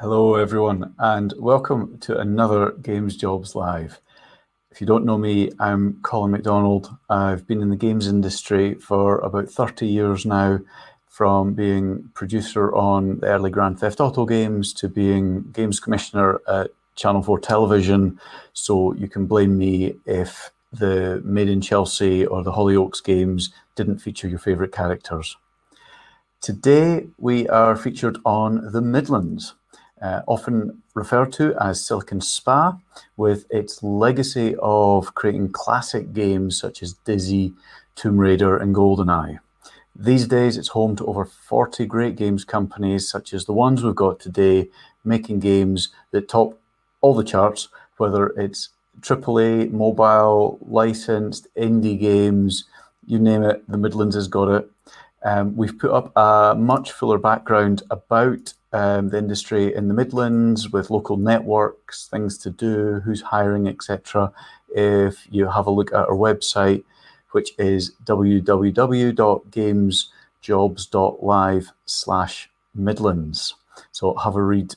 Hello, everyone, and welcome to another Games Jobs Live. If you don't know me, I'm Colin McDonald. I've been in the games industry for about 30 years now, from being producer on the early Grand Theft Auto games to being games commissioner at Channel 4 Television. So you can blame me if the Made in Chelsea or the Hollyoaks games didn't feature your favourite characters. Today we are featured on the Midlands, uh, often referred to as Silicon Spa, with its legacy of creating classic games such as Dizzy, Tomb Raider, and GoldenEye. These days, it's home to over 40 great games companies, such as the ones we've got today, making games that top all the charts, whether it's AAA, mobile, licensed, indie games, you name it, the Midlands has got it. Um, we've put up a much fuller background about um, the industry in the Midlands with local networks, things to do, who's hiring, etc. If you have a look at our website, which is www.gamesjobs.live slash Midlands. So have a read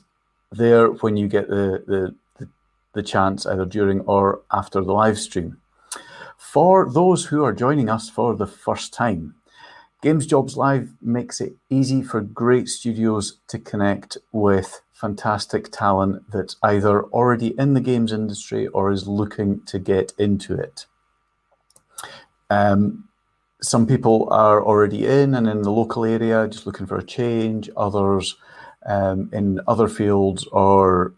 there when you get the, the, the, the chance, either during or after the live stream. For those who are joining us for the first time, Games Jobs Live makes it easy for great studios to connect with fantastic talent that's either already in the games industry or is looking to get into it. Um, some people are already in and in the local area, just looking for a change. Others um, in other fields or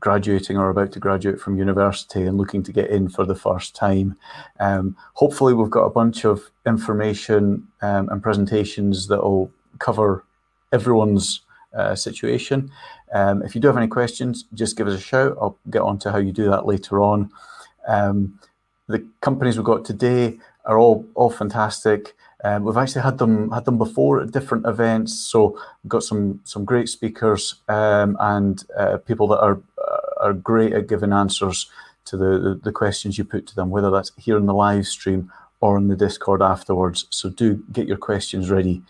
graduating or about to graduate from university and looking to get in for the first time. Um, hopefully, we've got a bunch of information um, and presentations that will cover everyone's uh, situation. Um, if you do have any questions, just give us a shout. I'll get on to how you do that later on. Um, the companies we've got today are all all fantastic. Um, we've actually had them had them before at different events, so we've got some some great speakers um, and uh, people that are are great at giving answers to the, the, the questions you put to them, whether that's here in the live stream or in the Discord afterwards. So do get your questions ready.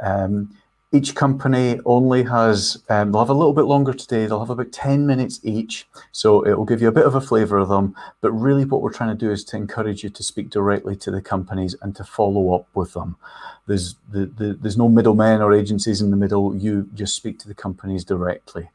Um, each company only has, um, they'll have a little bit longer today. They'll have about 10 minutes each. So it will give you a bit of a flavor of them. But really, what we're trying to do is to encourage you to speak directly to the companies and to follow up with them. There's, the, the, there's no middlemen or agencies in the middle. You just speak to the companies directly.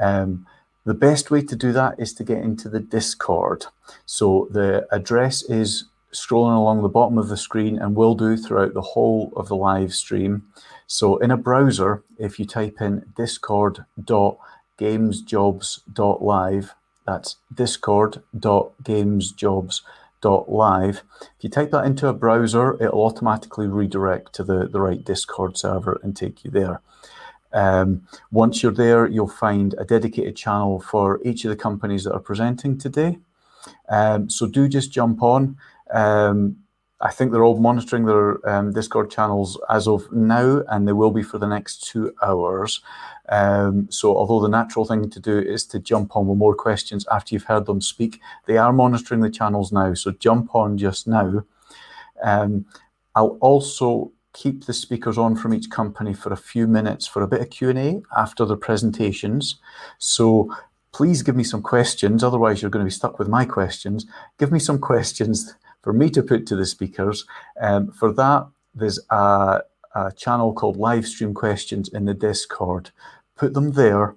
Um, the best way to do that is to get into the Discord. So the address is scrolling along the bottom of the screen and will do throughout the whole of the live stream. So in a browser, if you type in discord.gamesjobs.live, that's discord.gamesjobs.live. If you type that into a browser, it'll automatically redirect to the, the right Discord server and take you there. Um, once you're there, you'll find a dedicated channel for each of the companies that are presenting today. Um, so do just jump on. Um, I think they're all monitoring their um, Discord channels as of now, and they will be for the next two hours. Um, so, although the natural thing to do is to jump on with more questions after you've heard them speak, they are monitoring the channels now. So, jump on just now. Um, I'll also keep the speakers on from each company for a few minutes for a bit of Q&A after their presentations. So please give me some questions, otherwise you're going to be stuck with my questions. Give me some questions for me to put to the speakers. Um, for that, there's a, a, channel called Live Stream Questions in the Discord. Put them there,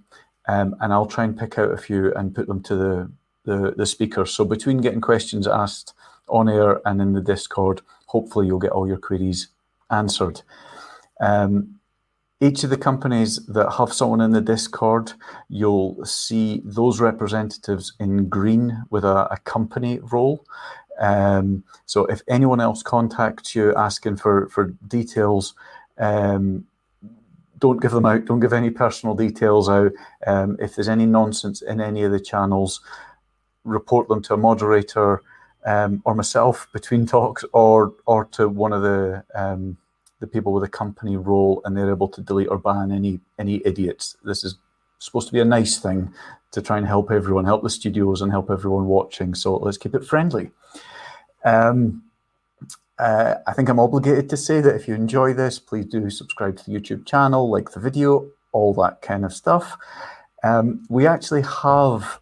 um, and I'll try and pick out a few and put them to the, the, the speakers. So between getting questions asked on air and in the Discord, hopefully you'll get all your queries answered. Um, each of the companies that have someone in the Discord, you'll see those representatives in green with a, a company role. Um, so if anyone else contacts you asking for, for details, um, don't give them out. Don't give any personal details out. Um, if there's any nonsense in any of the channels, report them to a moderator um, or myself between talks, or or to one of the um, the people with a company role, and they're able to delete or ban any any idiots. This is supposed to be a nice thing to try and help everyone, help the studios, and help everyone watching. So let's keep it friendly. Um, uh, I think I'm obligated to say that if you enjoy this, please do subscribe to the YouTube channel, like the video, all that kind of stuff. Um, we actually have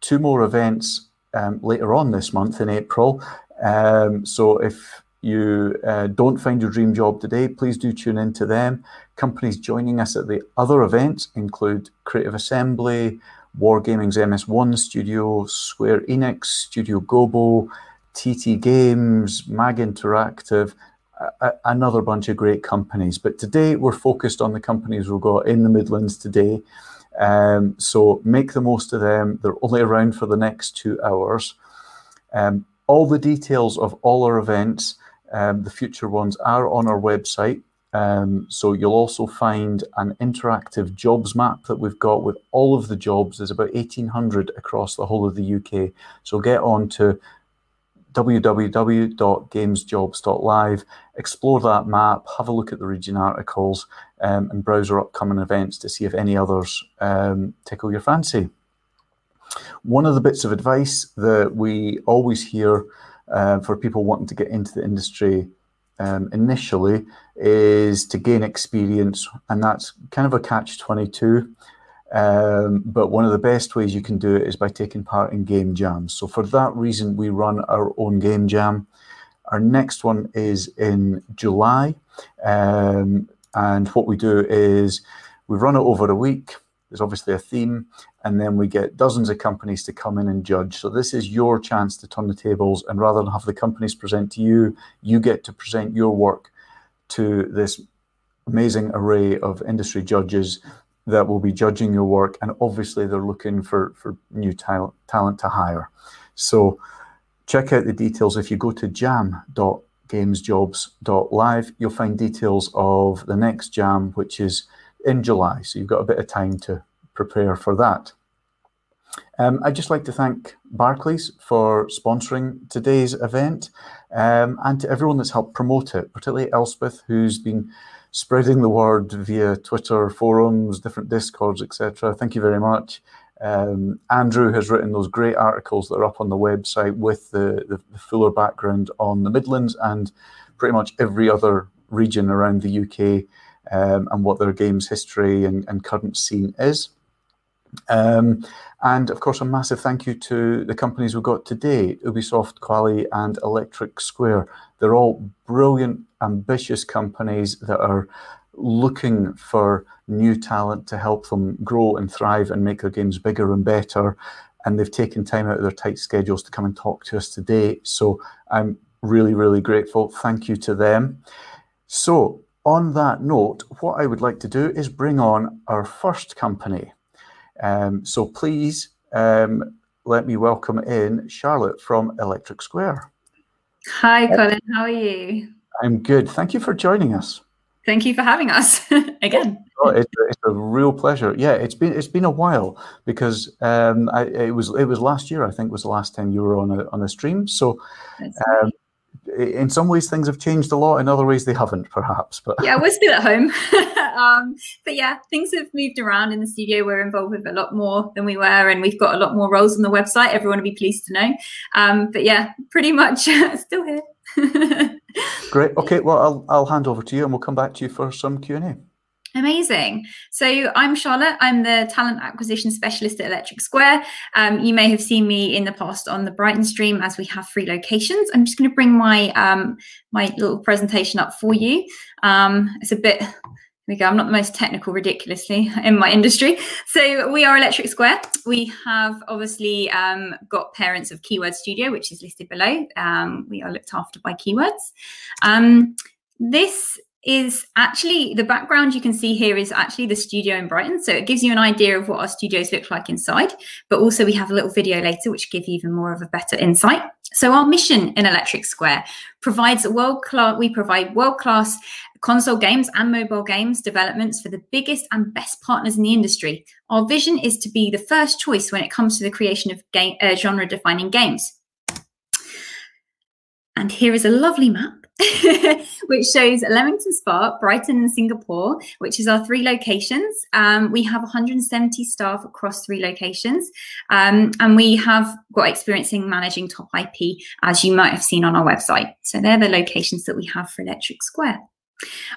two more events um, later on this month in April. Um, so if you uh, don't find your dream job today, please do tune into them. Companies joining us at the other events include Creative Assembly, Wargaming's MS1 Studio, Square Enix, Studio Gobo, TT Games, Mag Interactive, a, another bunch of great companies. But today we're focused on the companies we've got in the Midlands today. Um, so make the most of them. They're only around for the next two hours. Um, all the details of all our events, um, the future ones, are on our website. Um, so you'll also find an interactive jobs map that we've got with all of the jobs. There's about 1,800 across the whole of the UK. So get on to www.gamesjobs.live, explore that map, have a look at the region articles, um, and browse our upcoming events to see if any others um, tickle your fancy. One of the bits of advice that we always hear uh, for people wanting to get into the industry um, initially is to gain experience, and that's kind of a catch 22. Um, but one of the best ways you can do it is by taking part in game jams. So, for that reason, we run our own game jam. Our next one is in July. Um, and what we do is we run it over a week. There's obviously a theme, and then we get dozens of companies to come in and judge. So this is your chance to turn the tables, and rather than have the companies present to you, you get to present your work to this amazing array of industry judges that will be judging your work, and obviously they're looking for for new talent talent to hire. So check out the details if you go to jam.gamesjobs.live. You'll find details of the next jam, which is in July. So you've got a bit of time to prepare for that. Um, I'd just like to thank Barclays for sponsoring today's event um, and to everyone that's helped promote it, particularly Elspeth, who's been spreading the word via Twitter, forums, different discords, etc. Thank you very much. Um, Andrew has written those great articles that are up on the website with the, the, the fuller background on the Midlands and pretty much every other region around the UK um, and what their games history and, and current scene is. Um, and of course, a massive thank you to the companies we've got today Ubisoft, Kwalee, and Electric Square. They're all brilliant, ambitious companies that are looking for new talent to help them grow and thrive and make their games bigger and better. And they've taken time out of their tight schedules to come and talk to us today. So I'm really, really grateful. Thank you to them. So, on that note, what I would like to do is bring on our first company. Um, so please um, let me welcome in Charlotte from Electric Square. Hi, Colin. How are you? I'm good. Thank you for joining us. Thank you for having us again. Oh, it's, it's, a real pleasure. Yeah, it's been it's been a while because um, I, it was it was last year. I think was the last time you were on a on a stream. So um, in some ways things have changed a lot in other ways they haven't perhaps but yeah we're still at home. Um, but yeah things have moved around in the studio. We're involved with a lot more than we were and we've got a lot more roles on the website. Everyone will be pleased to know. Um, but yeah pretty much still here. Great. Okay well I'll, I'll hand over to you and we'll come back to you for some q&a Amazing. So I'm Charlotte. I'm the talent acquisition specialist at Electric Square. Um, you may have seen me in the past on the Brighton stream as we have three locations. I'm just going to bring my um, my little presentation up for you. Um, it's a bit. we go. I'm not the most technical, ridiculously, in my industry. So we are Electric Square. We have obviously um, got parents of Keyword Studio, which is listed below. Um, we are looked after by Keywords. Um, this is actually the background you can see here is actually the studio in Brighton. So it gives you an idea of what our studios look like inside. But also we have a little video later which give you even more of a better insight. So our mission in Electric Square provides world class. We provide world class console games and mobile games developments for the biggest and best partners in the industry. Our vision is to be the first choice when it comes to the creation of game, uh, genre defining games. And here is a lovely map which shows Leamington Spa, Brighton, and Singapore, which is our three locations. Um, we have 170 staff across three locations, um, and we have got experience in managing top IP, as you might have seen on our website. So they're the locations that we have for Electric Square.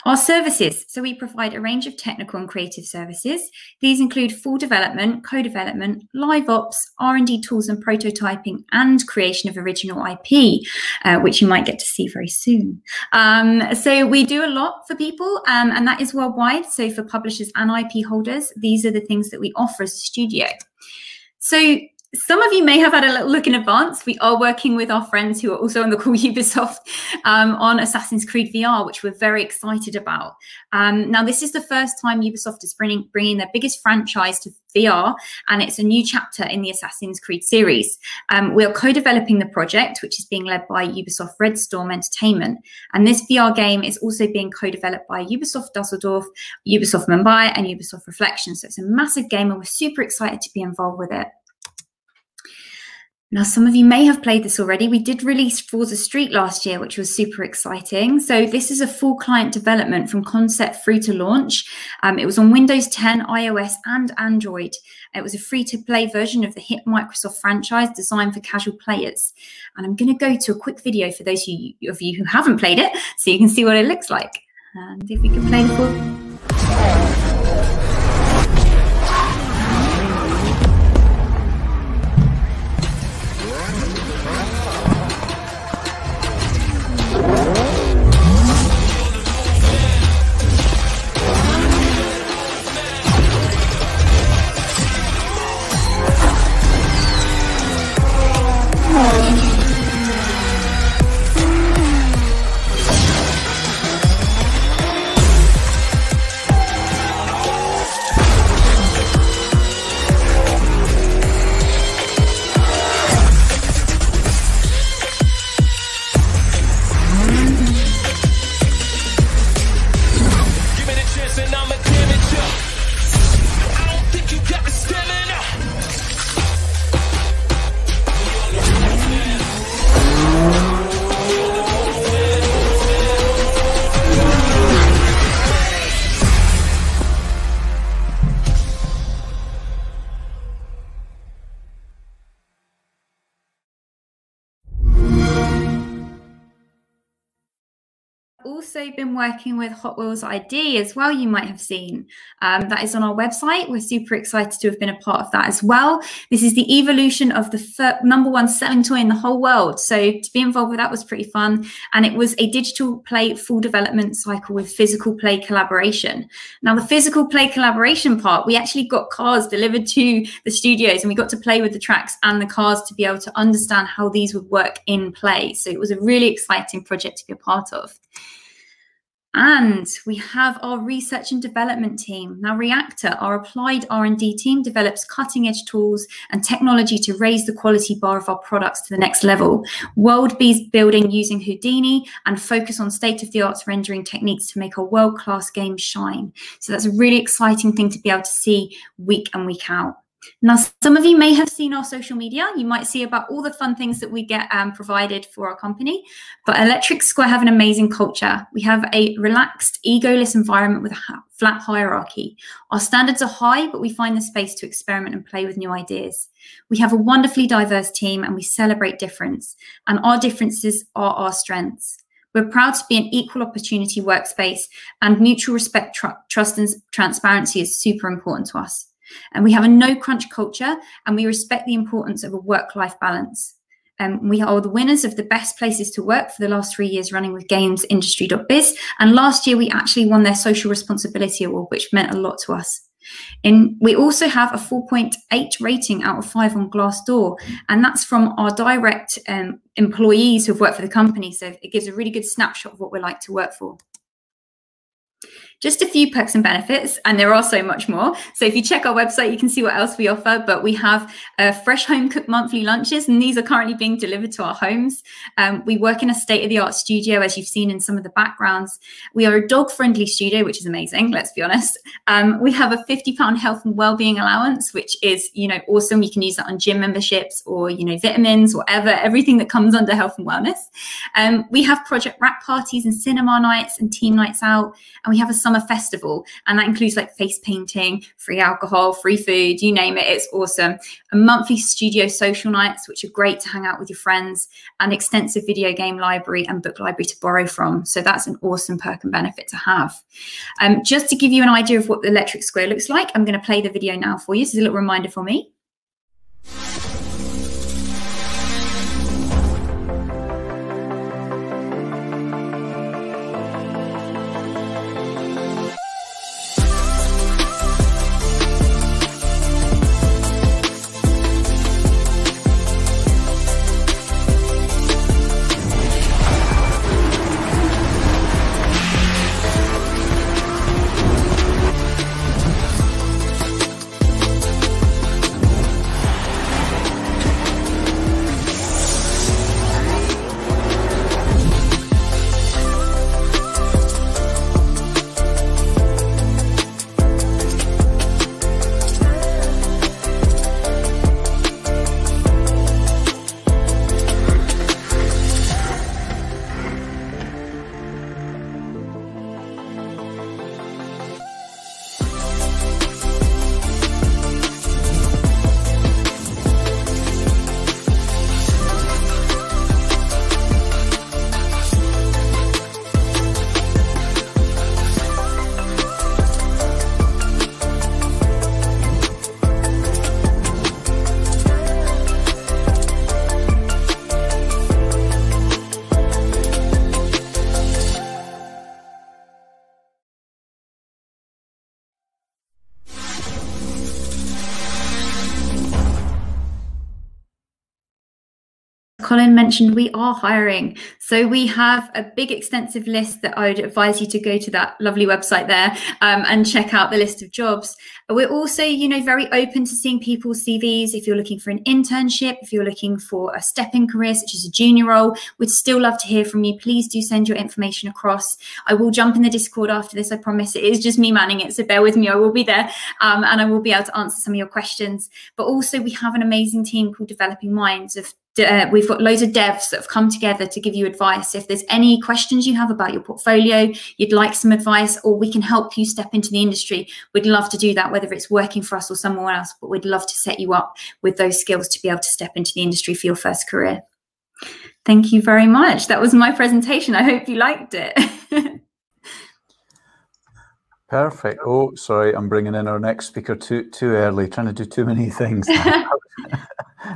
Our services. So we provide a range of technical and creative services. These include full development, co-development, live ops, R&D tools and prototyping, and creation of original IP, uh, which you might get to see very soon. Um, so we do a lot for people, um, and that is worldwide. So for publishers and IP holders, these are the things that we offer as a studio. So some of you may have had a look in advance. We are working with our friends who are also on the call Ubisoft um, on Assassin's Creed VR, which we're very excited about. Um, now, this is the first time Ubisoft is bringing, bringing their biggest franchise to VR, and it's a new chapter in the Assassin's Creed series. Um, we are co-developing the project, which is being led by Ubisoft Red Storm Entertainment, and this VR game is also being co-developed by Ubisoft Dusseldorf, Ubisoft Mumbai, and Ubisoft Reflection. So it's a massive game, and we're super excited to be involved with it. Now, some of you may have played this already. We did release Forza Street last year, which was super exciting. So this is a full client development from concept through to launch. Um, it was on Windows 10, iOS, and Android. It was a free-to-play version of the hit Microsoft franchise designed for casual players. And I'm going to go to a quick video for those of you who haven't played it, so you can see what it looks like. And if we can play the full... been working with Hot Wheels ID as well, you might have seen. Um, that is on our website. We're super excited to have been a part of that as well. This is the evolution of the number one selling toy in the whole world. So to be involved with that was pretty fun. And it was a digital play full development cycle with physical play collaboration. Now, the physical play collaboration part, we actually got cars delivered to the studios and we got to play with the tracks and the cars to be able to understand how these would work in play. So it was a really exciting project to be a part of. And we have our research and development team. Now, Reactor, our applied R&D team, develops cutting-edge tools and technology to raise the quality bar of our products to the next level. World building using Houdini and focus on state-of-the-art rendering techniques to make our world-class games shine. So that's a really exciting thing to be able to see week and week out. Now, some of you may have seen our social media. You might see about all the fun things that we get um, provided for our company. But Electric Square have an amazing culture. We have a relaxed, egoless environment with a flat hierarchy. Our standards are high, but we find the space to experiment and play with new ideas. We have a wonderfully diverse team and we celebrate difference. And our differences are our strengths. We're proud to be an equal opportunity workspace, and mutual respect, tr trust, and transparency is super important to us. And we have a no crunch culture and we respect the importance of a work life balance. Um, we are the winners of the best places to work for the last three years running with gamesindustry.biz. And last year, we actually won their social responsibility award, which meant a lot to us. In, we also have a 4.8 rating out of five on Glassdoor, and that's from our direct um, employees who've worked for the company. So it gives a really good snapshot of what we're like to work for just a few perks and benefits, and there are so much more. So if you check our website, you can see what else we offer. But we have uh, fresh home cooked monthly lunches, and these are currently being delivered to our homes. Um, we work in a state of the art studio, as you've seen in some of the backgrounds. We are a dog friendly studio, which is amazing. Let's be honest. Um, we have a fifty pound health and well-being allowance, which is you know awesome. You can use that on gym memberships or you know vitamins, whatever, everything that comes under health and wellness. Um, we have project wrap parties and cinema nights and team nights out, and we have a summer festival, and that includes like face painting, free alcohol, free food, you name it. It's awesome. A monthly studio social nights, which are great to hang out with your friends, and extensive video game library and book library to borrow from. So that's an awesome perk and benefit to have. Um, just to give you an idea of what the electric square looks like, I'm going to play the video now for you. This is a little reminder for me. Colin mentioned we are hiring. So we have a big, extensive list that I would advise you to go to that lovely website there um, and check out the list of jobs. We're also, you know, very open to seeing people's CVs. If you're looking for an internship, if you're looking for a step in career, such as a junior role, we'd still love to hear from you. Please do send your information across. I will jump in the Discord after this. I promise it is just me manning it. So bear with me. I will be there um, and I will be able to answer some of your questions. But also, we have an amazing team called Developing Minds of uh, we've got loads of devs that have come together to give you advice. If there's any questions you have about your portfolio, you'd like some advice, or we can help you step into the industry, we'd love to do that, whether it's working for us or somewhere else. But we'd love to set you up with those skills to be able to step into the industry for your first career. Thank you very much. That was my presentation. I hope you liked it. Perfect. Oh, sorry, I'm bringing in our next speaker too too early, trying to do too many things.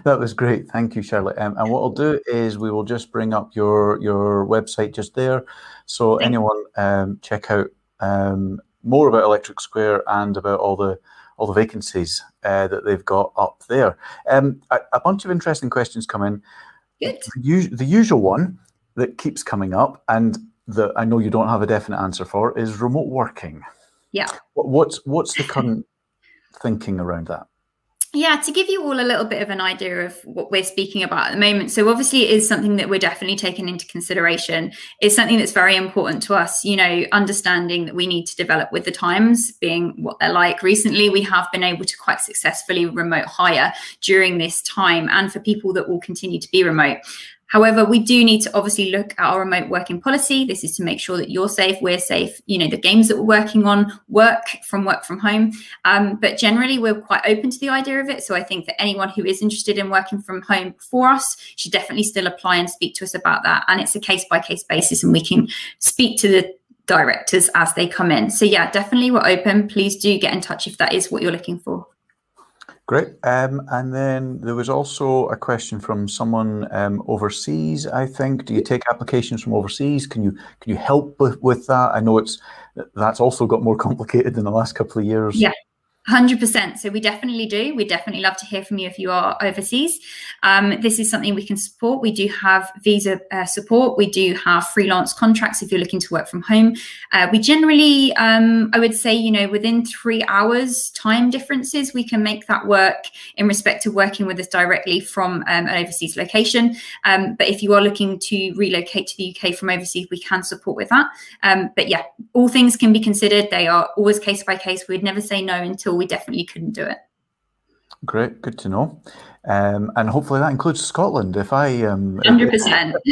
that was great. Thank you, Charlotte. Um, and what I'll do is we will just bring up your your website just there, so Thank anyone um, check out um, more about Electric Square and about all the all the vacancies uh, that they've got up there. Um, a, a, bunch of interesting questions come in. Good. The, the usual one that keeps coming up, and that I know you don't have a definite answer for, is remote working. Yeah. What's what's the current thinking around that? Yeah, to give you all a little bit of an idea of what we're speaking about at the moment. So, obviously, it is something that we're definitely taking into consideration. It's something that's very important to us, you know, understanding that we need to develop with the times, being what they're like. Recently, we have been able to quite successfully remote hire during this time, and for people that will continue to be remote. However, we do need to obviously look at our remote working policy. This is to make sure that you're safe, we're safe. You know, the games that we're working on work from work from home. Um, but generally, we're quite open to the idea of it. So I think that anyone who is interested in working from home for us should definitely still apply and speak to us about that. And it's a case by case basis, and we can speak to the directors as they come in. So yeah, definitely we're open. Please do get in touch if that is what you're looking for. Great. Um, and then there was also a question from someone um, overseas. I think. Do you take applications from overseas? Can you can you help with, with that? I know it's that's also got more complicated in the last couple of years. Yeah, 100%. So we definitely do. We definitely love to hear from you if you are overseas. Um, this is something we can support. We do have visa uh, support. We do have freelance contracts if you're looking to work from home. Uh, we generally, um, I would say, you know, within three hours time differences, we can make that work in respect to working with us directly from um, an overseas location. Um, but if you are looking to relocate to the UK from overseas, we can support with that. Um, but yeah, all things can be considered. They are always case by case. We'd never say no until we definitely couldn't do it. Great, good to know. Um, and hopefully that includes Scotland. If I um, hundred percent.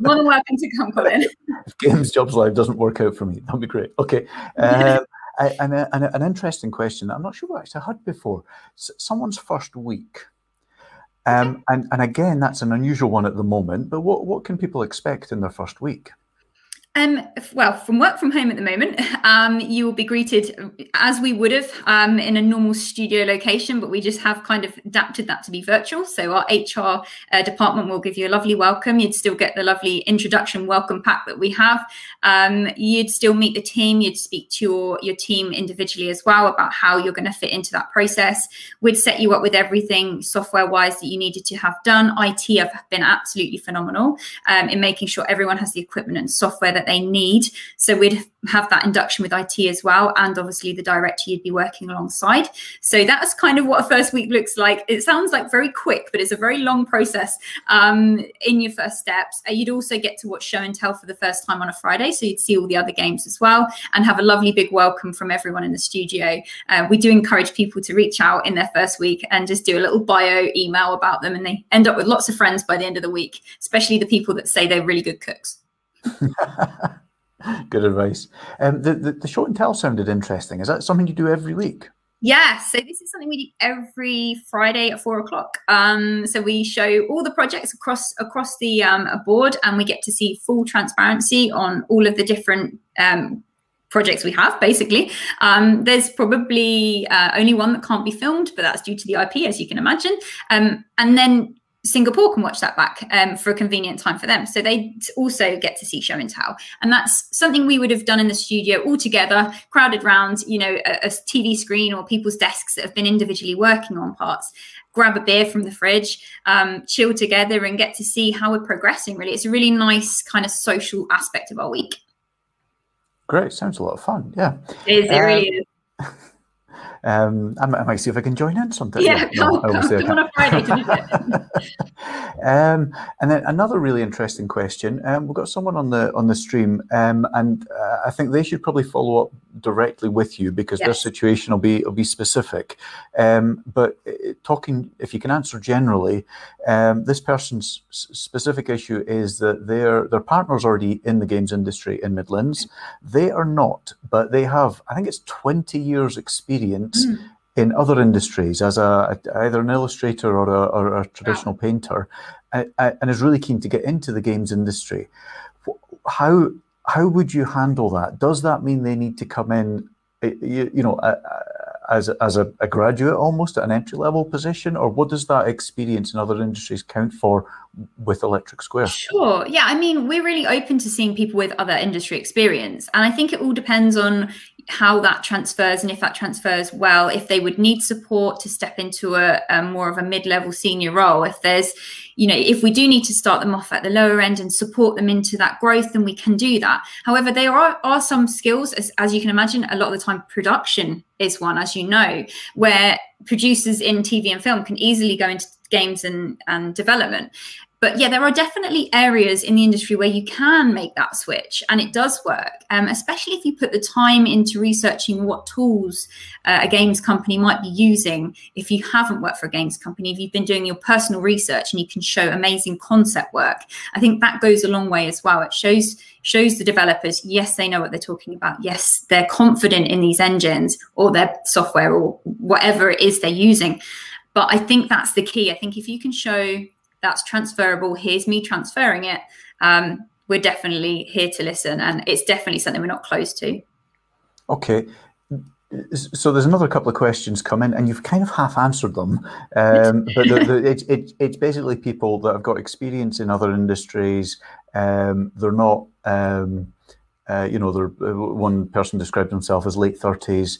More than welcome to come, Colin. if Games Jobs Live doesn't work out for me, that'd be great. Okay. Um, I, and, a, and a, an interesting question I'm not sure what I had before. S- someone's first week. Um, and, and again, that's an unusual one at the moment, but what, what can people expect in their first week? Um, well, from work from home at the moment, um, you will be greeted as we would have um, in a normal studio location, but we just have kind of adapted that to be virtual. So our HR uh, department will give you a lovely welcome. You'd still get the lovely introduction welcome pack that we have. Um, you'd still meet the team. You'd speak to your, your team individually as well about how you're going to fit into that process. We'd set you up with everything software wise that you needed to have done. IT have been absolutely phenomenal um, in making sure everyone has the equipment and software that they need. So we'd have that induction with IT as well, and obviously the director you'd be working alongside. So that's kind of what a first week looks like. It sounds like very quick, but it's a very long process um, in your first steps. Uh, you'd also get to watch show and tell for the first time on a Friday, so you'd see all the other games as well, and have a lovely big welcome from everyone in the studio. Uh, we do encourage people to reach out in their first week and just do a little bio email about them, and they end up with lots of friends by the end of the week, especially the people that say they're really good cooks. Good advice. Um, the, the, the show and tell sounded interesting. Is that something you do every week? Yeah, so this is something we do every Friday at four o'clock. Um, so we show all the projects across across the um, board, and we get to see full transparency on all of the different um, projects we have. Basically, um, there's probably uh, only one that can't be filmed, but that's due to the IP, as you can imagine. Um, and then Singapore can watch that back um, for a convenient time for them. So they also get to see show and tell. And that's something we would have done in the studio all together, crowded round, you know, a, a TV screen or people's desks that have been individually working on parts. Grab a beer from the fridge, um, chill together, and get to see how we're progressing. Really, it's a really nice kind of social aspect of our week. Great, sounds a lot of fun. Yeah, it, is, it really um, is. Um, I, might, I, might, see if I can join in sometime. Yeah, yeah come, no, come, come on a Friday to um, and then another really interesting question. Um, we've got someone on the on the stream, um, and uh, I think they should probably follow up directly with you because yes. their situation will be will be specific. Um, but uh, talking, if you can answer generally, um, this person's specific issue is that their their partner's already in the games industry in Midlands. They are not, but they have I think it's twenty years experience. Mm. In other industries, as a, either an illustrator or a, or a traditional painter, and, and is really keen to get into the games industry. How how would you handle that? Does that mean they need to come in, eh, you, you know, as as a, a, graduate almost at an entry level position, or what does that experience in other industries count for with Electric Square? Sure. Yeah. I mean, we're really open to seeing people with other industry experience, and I think it all depends on how that transfers and if that transfers well if they would need support to step into a, a more of a mid-level senior role. If there's you know if we do need to start them off at the lower end and support them into that growth then we can do that. However there are, are some skills as, as you can imagine a lot of the time production is one as you know where producers in tv and film can easily go into games and, and development but yeah, there are definitely areas in the industry where you can make that switch, and it does work. Um, especially if you put the time into researching what tools uh, a games company might be using. If you haven't worked for a games company, if you've been doing your personal research and you can show amazing concept work, I think that goes a long way as well. It shows shows the developers yes they know what they're talking about yes they're confident in these engines or their software or whatever it is they're using but i think that's the key i think if you can show that's transferable. Here's me transferring it. Um, we're definitely here to listen, and it's definitely something we're not close to. Okay. So there's another couple of questions coming, and you've kind of half answered them. Um, but the, the, it, it, it's basically people that have got experience in other industries. Um, they're not, um, uh, you know, uh, one person described himself as late 30s.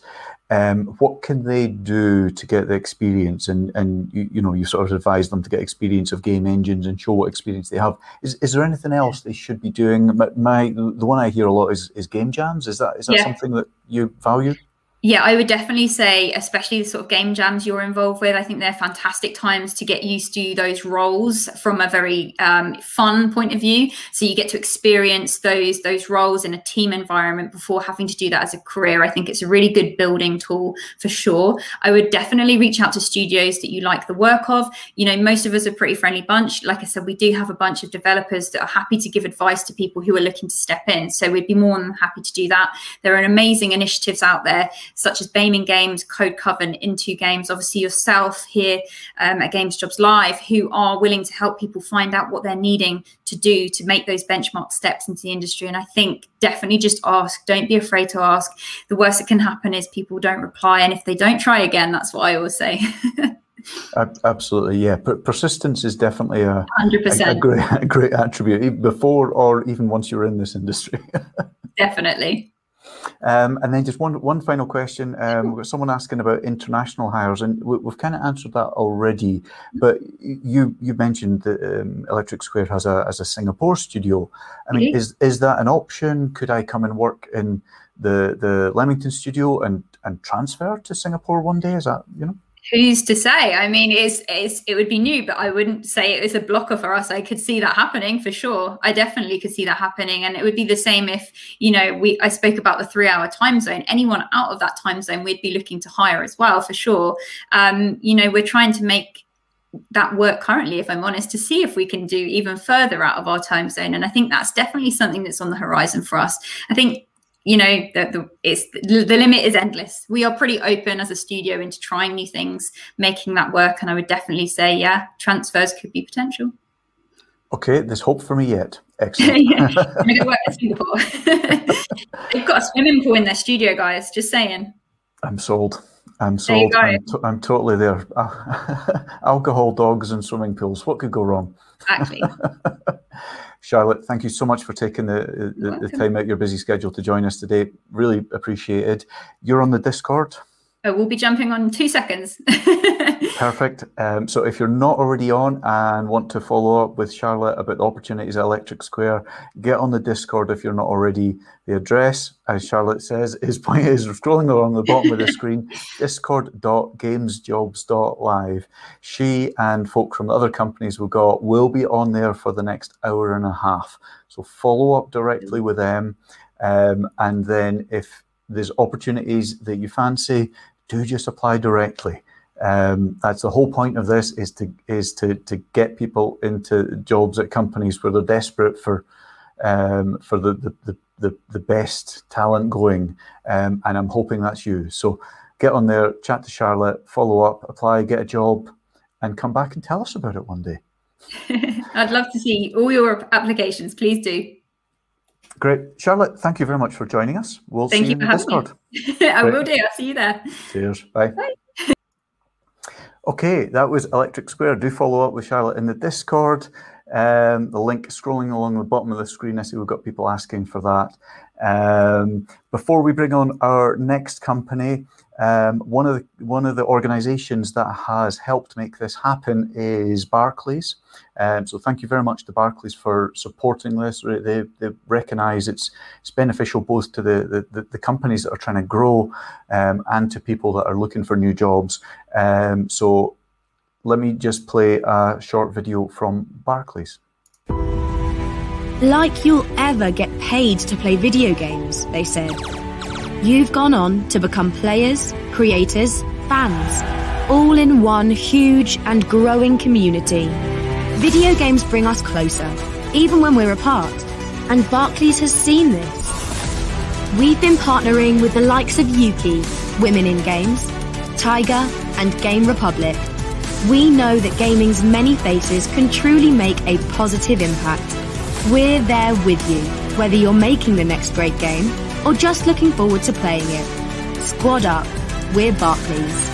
Um, what can they do to get the experience? And and you, you know you sort of advise them to get experience of game engines and show what experience they have. Is, is there anything else they should be doing? My, my the one I hear a lot is, is game jams. Is that is that yeah. something that you value? Yeah, I would definitely say, especially the sort of game jams you're involved with, I think they're fantastic times to get used to those roles from a very um, fun point of view. So you get to experience those those roles in a team environment before having to do that as a career. I think it's a really good building tool for sure. I would definitely reach out to studios that you like the work of. You know, most of us are pretty friendly bunch. Like I said, we do have a bunch of developers that are happy to give advice to people who are looking to step in. So we'd be more than happy to do that. There are amazing initiatives out there such as BAME in Games, Code Coven, Into Games, obviously yourself here um, at Games Jobs Live, who are willing to help people find out what they're needing to do to make those benchmark steps into the industry. And I think definitely just ask. Don't be afraid to ask. The worst that can happen is people don't reply. And if they don't try again, that's what I always say. Absolutely, yeah. Persistence is definitely a, 100%. A, a, great, a great attribute before or even once you're in this industry. definitely. Um, and then just one one final question. Um, we've got someone asking about international hires, and we, have kind of answered that already. But you you mentioned that um, Electric Square has a as a Singapore studio. I mean, is is that an option? Could I come and work in the the Leamington studio and and transfer to Singapore one day? Is that you know? Who's to say? I mean, it's, it's it would be new, but I wouldn't say it was a blocker for us. I could see that happening for sure. I definitely could see that happening, and it would be the same if you know we. I spoke about the three-hour time zone. Anyone out of that time zone, we'd be looking to hire as well for sure. Um, you know, we're trying to make that work currently, if I'm honest, to see if we can do even further out of our time zone. And I think that's definitely something that's on the horizon for us. I think you know the, the it's the limit is endless. We are pretty open as a studio into trying new things making that work and i would definitely say yeah transfers could be potential. Okay there's hope for me yet. Excellent. Yeah, I'm gonna work in Singapore. they've got a swimming pool in their studio guys just saying. I'm sold. I'm sold. I'm, to- I'm, totally there. Alcohol dogs and swimming pools. What could go wrong? Exactly Charlotte, thank you so much for taking the, the, the, time out your busy schedule to join us today. Really appreciated. You're on the Discord. We'll be jumping on two seconds. Perfect. Um, so if you're not already on and want to follow up with Charlotte about the opportunities at Electric Square, get on the Discord if you're not already. The address, as Charlotte says, is point is scrolling along the bottom of the screen, discord.gamesjobs.live. She and folk from the other companies we've got will be on there for the next hour and a half. So follow up directly with them. Um, and then if there's opportunities that you fancy, do just apply directly. Um, that's the whole point of this is to is to to get people into jobs at companies where they're desperate for um, for the, the the, the best talent going, um, and I'm hoping that's you. So get on there, chat to Charlotte, follow up, apply, get a job, and come back and tell us about it one day. I'd love to see all your applications. Please do. Great. Charlotte, thank you very much for joining us. We'll thank see you in Discord. I will do. I'll see you there. Cheers. Bye. Bye. Okay, that was Electric Square. Do follow up with Charlotte in the Discord. Um, the link scrolling along the bottom of the screen. I see we've got people asking for that. Um, before we bring on our next company, um, one of the one of the organisations that has helped make this happen is Barclays. Um, so thank you very much to Barclays for supporting this. They, they recognise it's it's beneficial both to the, the, the companies that are trying to grow um, and to people that are looking for new jobs. Um, so let me just play a short video from Barclays. Like you'll ever get paid to play video games, they said. You've gone on to become players, creators, fans, all in one huge and growing community. Video games bring us closer, even when we're apart, and Barclays has seen this. We've been partnering with the likes of Ukie, Women in Games, TIGA, and Game Republic. We know that gaming's many faces can truly make a positive impact. We're there with you, whether you're making the next great game or just looking forward to playing it. Squad up, we're Barclays.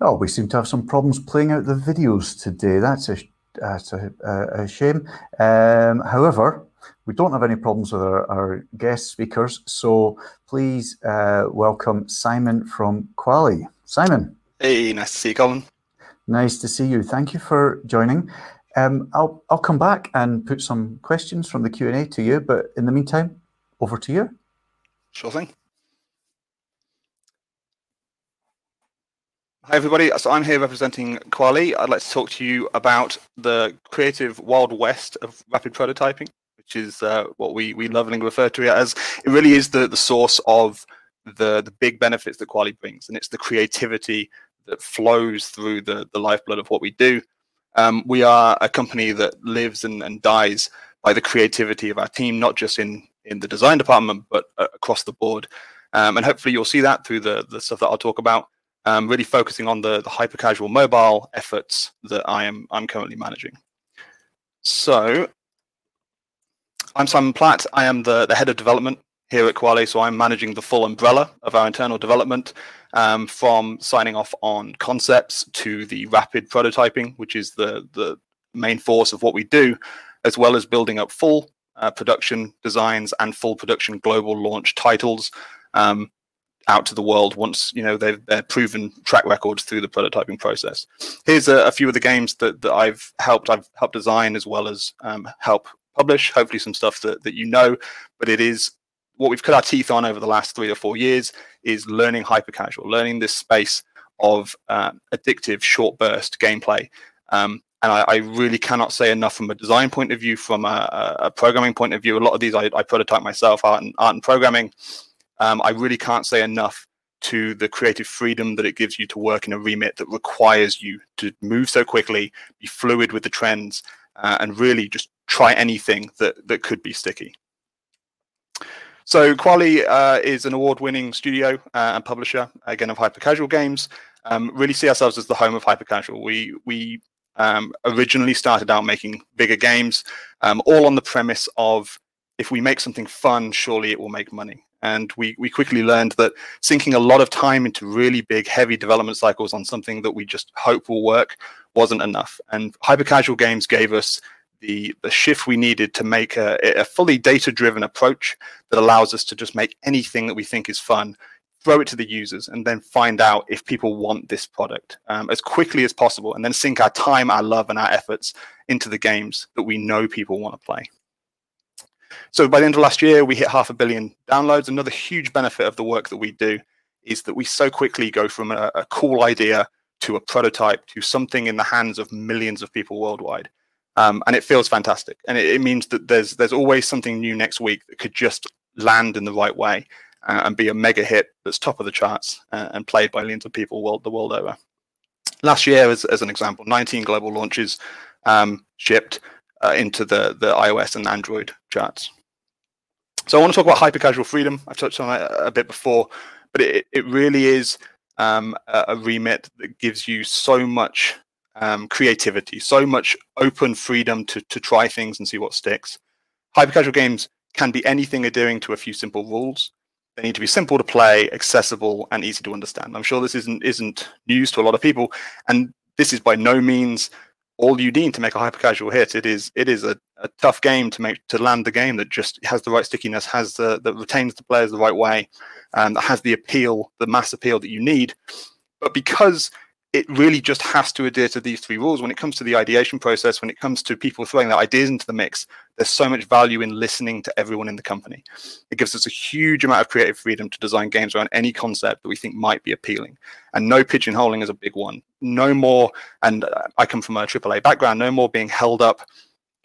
Oh, we seem to have some problems playing out the videos today. That's a that's a, a, a shame. Um, however, we don't have any problems with our, our guest speakers, so please uh, welcome Simon from Kwalee. Simon. Hey, nice to see you, Colin. Nice to see you. Thank you for joining. Um, I'll I'll come back and put some questions from the Q and A to you, but in the meantime, over to you. Sure thing. Hi everybody, so I'm here representing Kwalee. I'd like to talk to you about the creative wild west of rapid prototyping, which is uh, what we, we lovingly refer to it as. It really is the, the source of the, the big benefits that Kwalee brings, and it's the creativity that flows through the, the lifeblood of what we do. Um, we are a company that lives and, and dies by the creativity of our team, not just in, in the design department, but uh, across the board. Um, and hopefully you'll see that through the, the stuff that I'll talk about um, really focusing on the, the hyper casual mobile efforts that I am I'm currently managing. So I'm Simon Platt. I am the, the head of development here at Kwalee. So I'm managing the full umbrella of our internal development um, from signing off on concepts to the rapid prototyping, which is the, the main force of what we do, as well as building up full uh, production designs and full production global launch titles. Um, out to the world once you know they've proven track records through the prototyping process. Here's a, a, few of the games that, that I've helped I've helped design as well as um, help publish. Hopefully some stuff that, that you know, but it is what we've cut our teeth on over the last three or four years is learning hyper casual, learning this space of uh, addictive short burst gameplay. Um, and I, I, really cannot say enough from a design point of view, from a, a programming point of view. A lot of these I, I prototype myself, art and art and programming um, I really can't say enough to the creative freedom that it gives you to work in a remit that requires you to move so quickly, be fluid with the trends, uh, and really just try anything that, that could be sticky. So Kwalee uh, is an award-winning studio uh, and publisher, again, of hyper-casual games. Um, really see ourselves as the home of hyper-casual. We, we um, originally started out making bigger games, um, all on the premise of if we make something fun, surely it will make money. And we, we quickly learned that sinking a lot of time into really big, heavy development cycles on something that we just hope will work wasn't enough. And hyper casual games gave us the, the shift we needed to make a, a fully data driven approach that allows us to just make anything that we think is fun, throw it to the users, and then find out if people want this product um, as quickly as possible, and then sink our time, our love, and our efforts into the games that we know people want to play. So by the end of last year, we hit half a billion downloads. Another huge benefit of the work that we do is that we so quickly go from a, a cool idea to a prototype to something in the hands of millions of people worldwide. Um, and it feels fantastic. And it, it, means that there's there's always something new next week that could just land in the right way uh, and be a mega hit that's top of the charts uh, and played by millions of people world the world over. Last year, as, as an example, 19 global launches um, shipped uh, into the, the iOS and Android charts. So I want to talk about hyper casual freedom. I've touched on it a bit before, but it, it really is um, a remit that gives you so much um, creativity, so much open freedom to, to try things and see what sticks. Hyper casual games can be anything adhering to a few simple rules. They need to be simple to play, accessible, and easy to understand. I'm sure this isn't isn't news to a lot of people, and this is by no means all you need to make a hyper casual hit. It is it is a, a tough game to make to land the game that just has the right stickiness, has the that retains the players the right way, and that has the appeal, the mass appeal that you need. But because it really just has to adhere to these three rules. When it comes to the ideation process when it comes to people throwing their ideas into the mix there's so much value in listening to everyone in the company. It gives us a huge amount of creative freedom to design games around any concept that we think might be appealing. And no pigeonholing is a big one. No more and i come from a aaa background no more being held up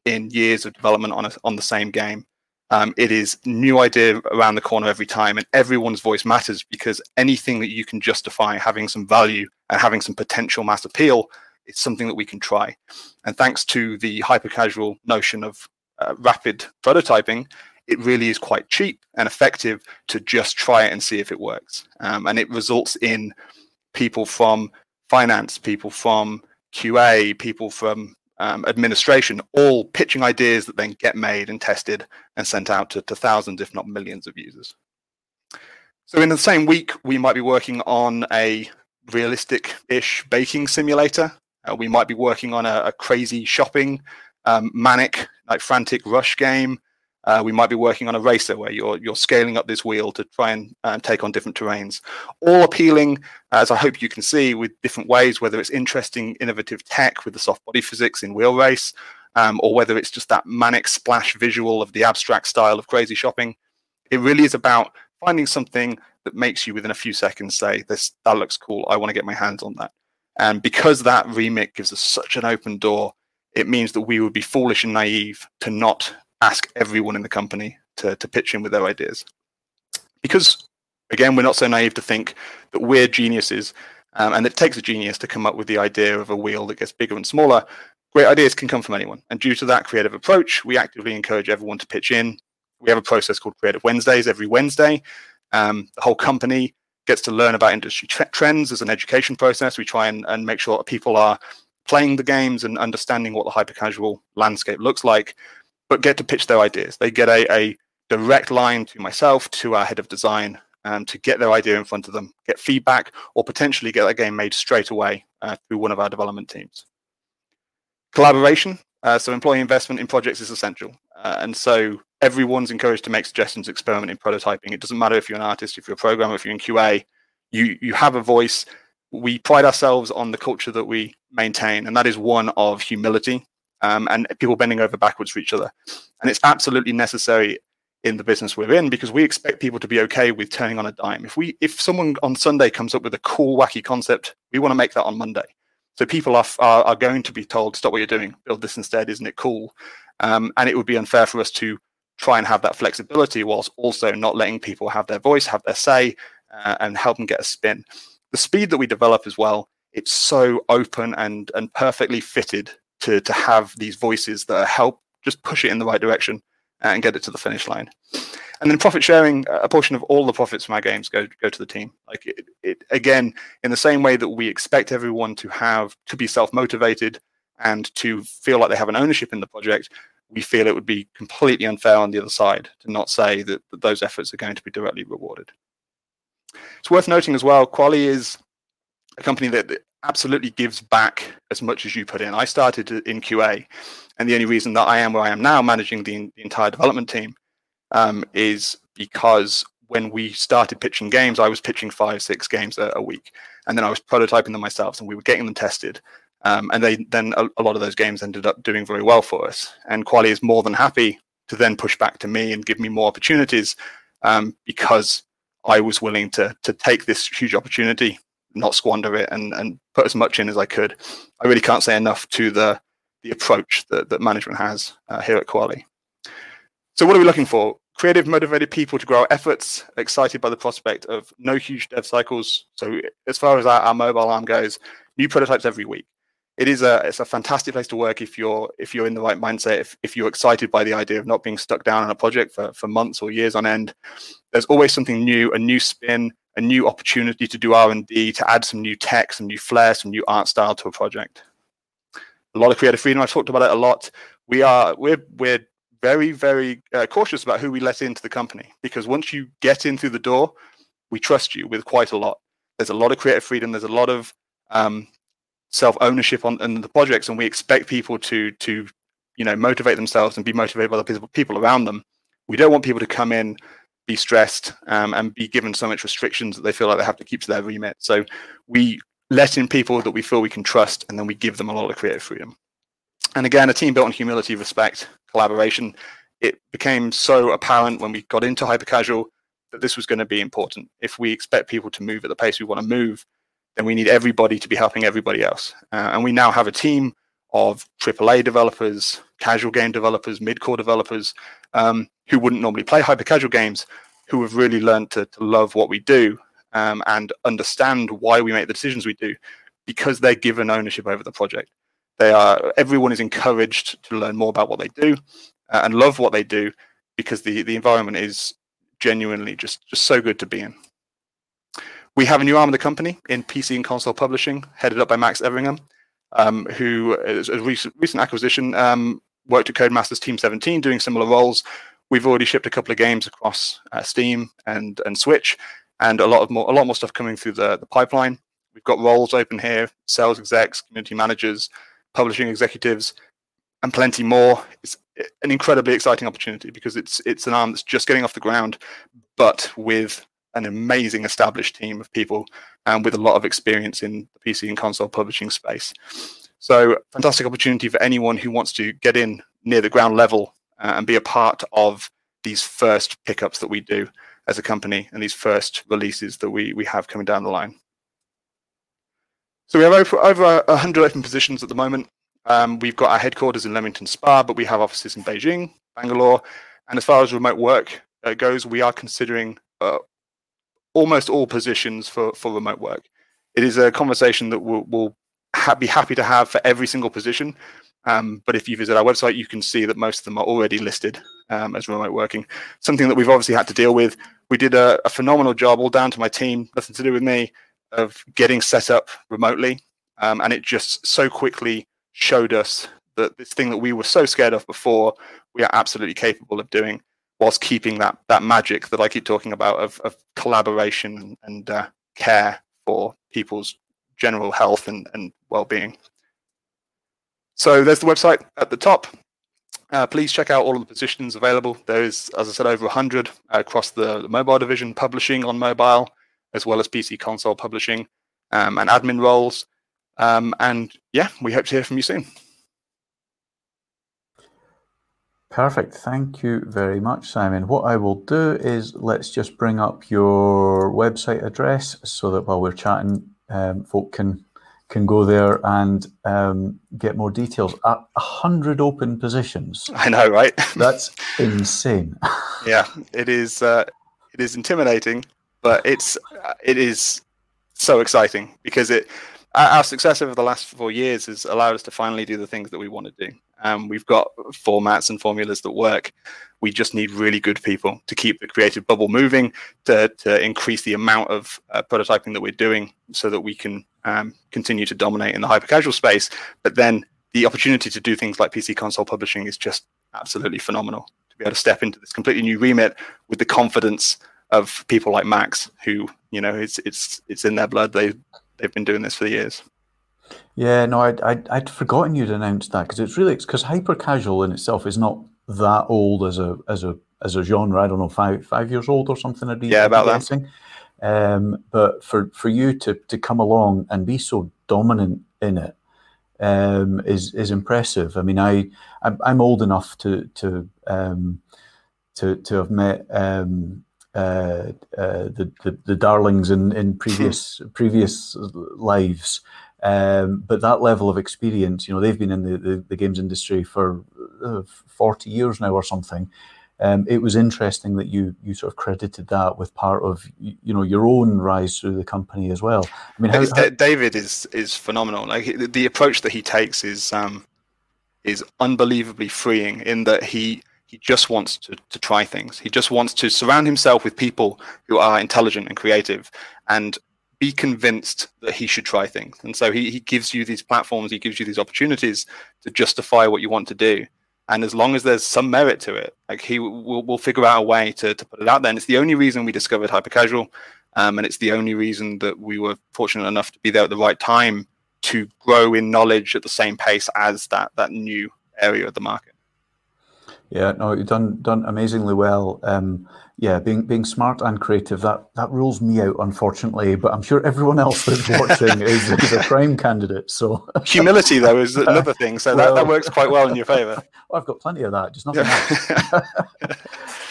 in years of development on a, on the same game um, it is new idea around the corner every time, and everyone's voice matters because anything that you can justify having some value and having some potential mass appeal is something that we can try. And thanks to the hyper casual notion of uh, rapid prototyping, it really is quite cheap and effective to just try it and see if it works. Um, and it results in people from finance, people from QA, people from um, administration, all pitching ideas that then get made and tested and sent out to, to thousands, if not millions of users. So in the same week, we might be working on a realistic-ish baking simulator. Uh, we might be working on a, a crazy shopping, um, manic, like frantic rush game. Uh, we might be working on a racer where you're you're scaling up this wheel to try and uh, take on different terrains, all appealing, as I hope you can see, with different ways. Whether it's interesting, innovative tech with the soft body physics in wheel race, um, or whether it's just that manic splash visual of the abstract style of crazy shopping. It really is about finding something that makes you within a few seconds say, "This that looks cool. I want to get my hands on that." And because that remit gives us such an open door, it means that we would be foolish and naive to not ask everyone in the company to, to pitch in with their ideas. Because, again, we're not so naive to think that we're geniuses um, and it takes a genius to come up with the idea of a wheel that gets bigger and smaller. Great ideas can come from anyone. And due to that creative approach, we actively encourage everyone to pitch in. We have a process called Creative Wednesdays every Wednesday. Um, the whole company gets to learn about industry trends as an education process. We try and, and make sure that people are playing the games and understanding what the hyper casual landscape looks like, but get to pitch their ideas. They get a, a direct line to myself, to our head of design, um, to get their idea in front of them, get feedback, or potentially get that game made straight away uh, through one of our development teams. Collaboration. Uh, so employee investment in projects is essential. Uh, and so everyone's encouraged to make suggestions, experiment in prototyping. It doesn't matter if you're an artist, if you're a programmer, if you're in QA, you, you have a voice. We pride ourselves on the culture that we maintain, and that is one of humility um, and people bending over backwards for each other. And it's absolutely necessary in the business we're in because we expect people to be okay with turning on a dime. If we if someone on Sunday comes up with a cool, wacky concept, we want to make that on Monday. So people are, are, are going to be told, stop what you're doing, build this instead, isn't it cool? Um, and it would be unfair for us to try and have that flexibility whilst also not letting people have their voice, have their say, uh, and help them get a spin. The speed that we develop as well, it's so open and and perfectly fitted to to have these voices that help just push it in the right direction and get it to the finish line. And then profit sharing, a portion of all the profits from our games go go to the team. Like it, it again, in the same way that we expect everyone to have to be self motivated and to feel like they have an ownership in the project, we feel it would be completely unfair on the other side to not say that, that those efforts are going to be directly rewarded. It's worth noting as well, Kwalee is a company that absolutely gives back as much as you put in. I started in QA, and the only reason that I am where I am now, managing the, the entire development team, um, is because when we started pitching games, I was pitching five, six games a, a, week, and then I was prototyping them myself, and we were getting them tested. Um, and they then a, a, lot of those games ended up doing very well for us. And Kwalee is more than happy to then push back to me and give me more opportunities um, because I was willing to to take this huge opportunity, not squander it, and and put as much in as I could. I really can't say enough to the the approach that, that management has uh, here at Kwalee. So what are we looking for? Creative, motivated people to grow our efforts, excited by the prospect of no huge dev cycles. So as far as our, our mobile arm goes, new prototypes every week it is a it's a fantastic place to work if you're if you're in the right mindset if, if you're excited by the idea of not being stuck down on a project for, for months or years on end there's always something new a new spin a new opportunity to do r&d to add some new tech some new flair some new art style to a project. A lot of creative freedom i've talked about it a lot. We are we're we're very very uh, cautious about who we let into the company because once you get in through the door we trust you with quite a lot. There's a lot of creative freedom there's a lot of um, self ownership on, on the projects, and we expect people to to you know motivate themselves and be motivated by the people, people around them. We don't want people to come in, be stressed, um, and be given so much restrictions that they feel like they have to keep to their remit. So we let in people that we feel we can trust, and then we give them a lot of creative freedom. And again, a team built on humility, respect, collaboration. It became so apparent when we got into hyper casual that this was going to be important. If we expect people to move at the pace we want to move, then we need everybody to be helping everybody else. Uh, and we now have a team of AAA developers, casual game developers, mid-core developers um, who wouldn't normally play hyper-casual games, who have really learned to, to love what we do um, and understand why we make the decisions we do because they're given ownership over the project. They are everyone is encouraged to learn more about what they do uh, and love what they do because the the environment is genuinely just just so good to be in. We have a new arm of the company in PC and console publishing, headed up by Max Everingham, um, who is a recent, recent acquisition, um, worked at Codemasters Team 17, doing similar roles. We've already shipped a couple of games across uh, Steam and and Switch, and a lot of more a lot more stuff coming through the, the pipeline. We've got roles open here: sales execs, community managers, publishing executives, and plenty more. It's an incredibly exciting opportunity because it's it's an arm that's just getting off the ground, but with an amazing established team of people and with a lot of experience in the PC and console publishing space. So, fantastic opportunity for anyone who wants to get in near the ground level uh, and be a part of these first pickups that we do as a company and these first releases that we we have coming down the line. So we have over, over 100 open positions at the moment. Um, we've got our headquarters in Leamington Spa, but we have offices in Beijing, Bangalore, and as far as remote work uh, goes, we are considering uh, almost all positions for, for remote work. It is a conversation that we'll, we'll ha- be happy to have for every single position. Um, but if you visit our website, you can see that most of them are already listed um, as remote working. Something that we've obviously had to deal with. We did a, a, phenomenal job, all down to my team, nothing to do with me, of getting set up remotely. Um, and it just so quickly showed us that this thing that we were so scared of before, we are absolutely capable of doing whilst keeping that that magic that I keep talking about of, of collaboration and uh, care for people's general health and, and well-being. So there's the website at the top. Uh, please check out all of the positions available. There is, as I said, over 100 across the, mobile division, publishing on mobile, as well as PC console publishing um, and admin roles. Um, and yeah, we hope to hear from you soon. Perfect. Thank you very much, Simon. What I will do is let's just bring up your website address so that while we're chatting, um, folk can can go there and um, get more details. A hundred open positions. I know, right? That's insane. yeah, it is. Uh, it is intimidating, but it's uh, it is so exciting because it our success over the last four years has allowed us to finally do the things that we want to do. Um, we've got formats and formulas that work. We just need really good people to keep the creative bubble moving, to, to increase the amount of uh, prototyping that we're doing so that we can um, continue to dominate in the hyper casual space. But then the opportunity to do things like PC console publishing is just absolutely phenomenal. To be able to step into this completely new remit with the confidence of people like Max, who you know it's it's it's in their blood. They they've been doing this for years. Yeah, no, I'd, I'd, I'd forgotten you'd announced that because it's really because hyper casual in itself is not that old as a as a as a genre. I don't know, five five years old or something. I'd be, yeah, about that. Um, but for for you to to come along and be so dominant in it um, is is impressive. I mean, I I'm, I'm old enough to to um, to to have met um, uh, uh, the, the, the Darlings in in previous previous lives. Um, but that level of experience, you know, they've been in the, the, the games industry for uh, 40 years now or something. Um, it was interesting that you you sort of credited that with part of you know your own rise through the company as well. I mean, how, how... David is is phenomenal. Like the approach that he takes is um, is unbelievably freeing in that he he just wants to, to try things. He just wants to surround himself with people who are intelligent and creative and be convinced that he should try things. And so he, he gives you these platforms, he gives you these opportunities to justify what you want to do. And as long as there's some merit to it, like he will will figure out a way to, to put it out there. And it's the only reason we discovered hypercasual. Um, and it's the only reason that we were fortunate enough to be there at the right time to grow in knowledge at the same pace as that that new area of the market. Yeah, no, you've done done amazingly well. Um, yeah, being being smart and creative that that rules me out, unfortunately. But I'm sure everyone else that's watching is, is a prime candidate. So humility, though, is another thing. So well, that, that works quite well in your favour. I've got plenty of that, just nothing else.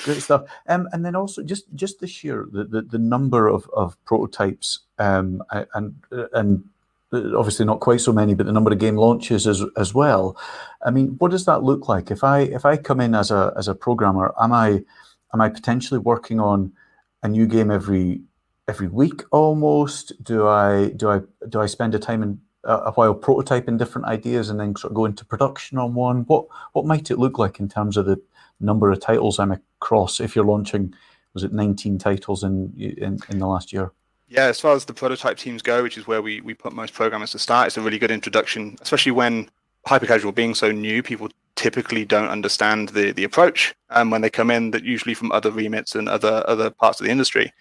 Great stuff. Um, and then also just just the sheer the, the, the number of, of prototypes um, and and Uh, obviously not quite so many, but the number of game launches as as well. I mean, what does that look like? If I if I come in as a as a programmer, am I am I potentially working on a new game every every week almost? Do I do I do I spend a time in a while prototyping different ideas and then sort of go into production on one? What what might it look like in terms of the number of titles I'm across if you're launching? Was it 19 titles in in, in the last year? Yeah, as far as the prototype teams go, which is where we, we put most programmers to start, it's a really good introduction, especially when hyper casual being so new, people typically don't understand the the approach um, when they come in. That usually from other remits and other other parts of the industry.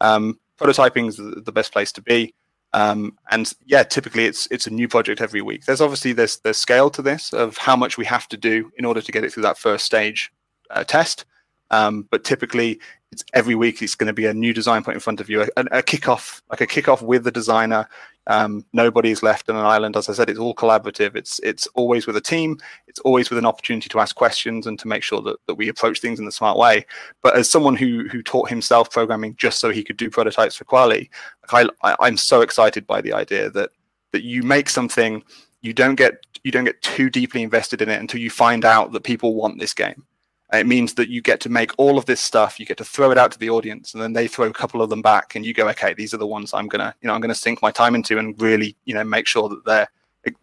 Um, prototyping is the, best place to be. Um, and yeah, typically it's it's a new project every week. There's obviously there's there's scale to this of how much we have to do in order to get it through that first stage uh, test. Um, but typically, it's every week. It's going to be a new design point in front of you, a, a kickoff, like a kickoff with the designer. Um, nobody's left on an island. As I said, it's all collaborative. It's it's always with a team. It's always with an opportunity to ask questions and to make sure that, that we approach things in the smart way. But as someone who who taught himself programming just so he could do prototypes for Kwalee, I, I'm so excited by the idea that that you make something, you don't get you don't get too deeply invested in it until you find out that people want this game it means that you get to make all of this stuff, you get to throw it out to the audience, and then they throw a couple of them back, and you go, okay, these are the ones I'm gonna, you know, I'm gonna sink my time into and really, you know, make sure that they're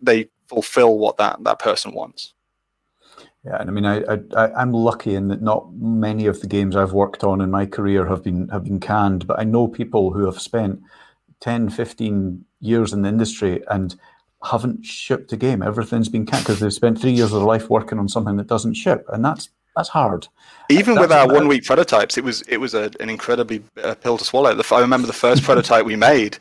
they fulfill what that that person wants. Yeah, and I mean, I, I I'm lucky in that not many of the games I've worked on in my career have been have been canned, but I know people who have spent 10, 15 years in the industry and haven't shipped a game. Everything's been canned because they've spent three years of their life working on something that doesn't ship, and that's that's hard. Even that's with our one week prototypes, it was it was a, an incredibly uh, pill to swallow. The, I remember the first prototype we made.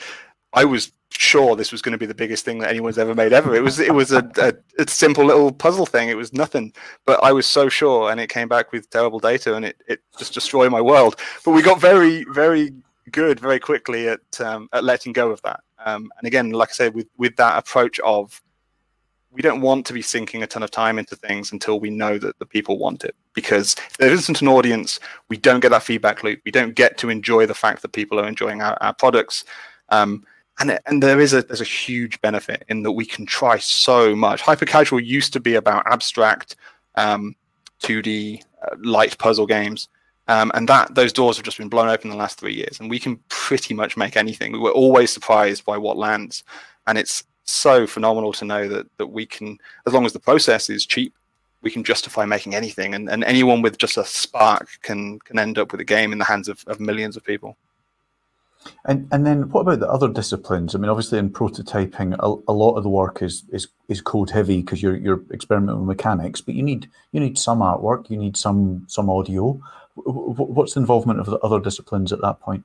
I was sure this was going to be the biggest thing that anyone's ever made ever. It was it was a, a, a, simple little puzzle thing. It was nothing, but I was so sure, and it came back with terrible data, and it, it just destroyed my world. But we got very very good very quickly at um, at letting go of that. Um, and again, like I said, with with that approach of we don't want to be sinking a ton of time into things until we know that the people want it. Because if there isn't an audience, we don't get that feedback loop. We don't get to enjoy the fact that people are enjoying our, our products. Um, and, and there is a there's a huge benefit in that we can try so much. Hyper casual used to be about abstract, um, 2D uh, light puzzle games. Um, and that those doors have just been blown open in the last three years, and we can pretty much make anything. We were always surprised by what lands, and it's so phenomenal to know that that we can, as long as the process is cheap, we can justify making anything, and, and anyone with just a spark can can end up with a game in the hands of, of millions of people. And and then what about the other disciplines? I mean, obviously in prototyping, a, a lot of the work is is is code heavy because you're you're experimenting with mechanics, but you need you need some artwork, you need some some audio. What's the involvement of the other disciplines at that point?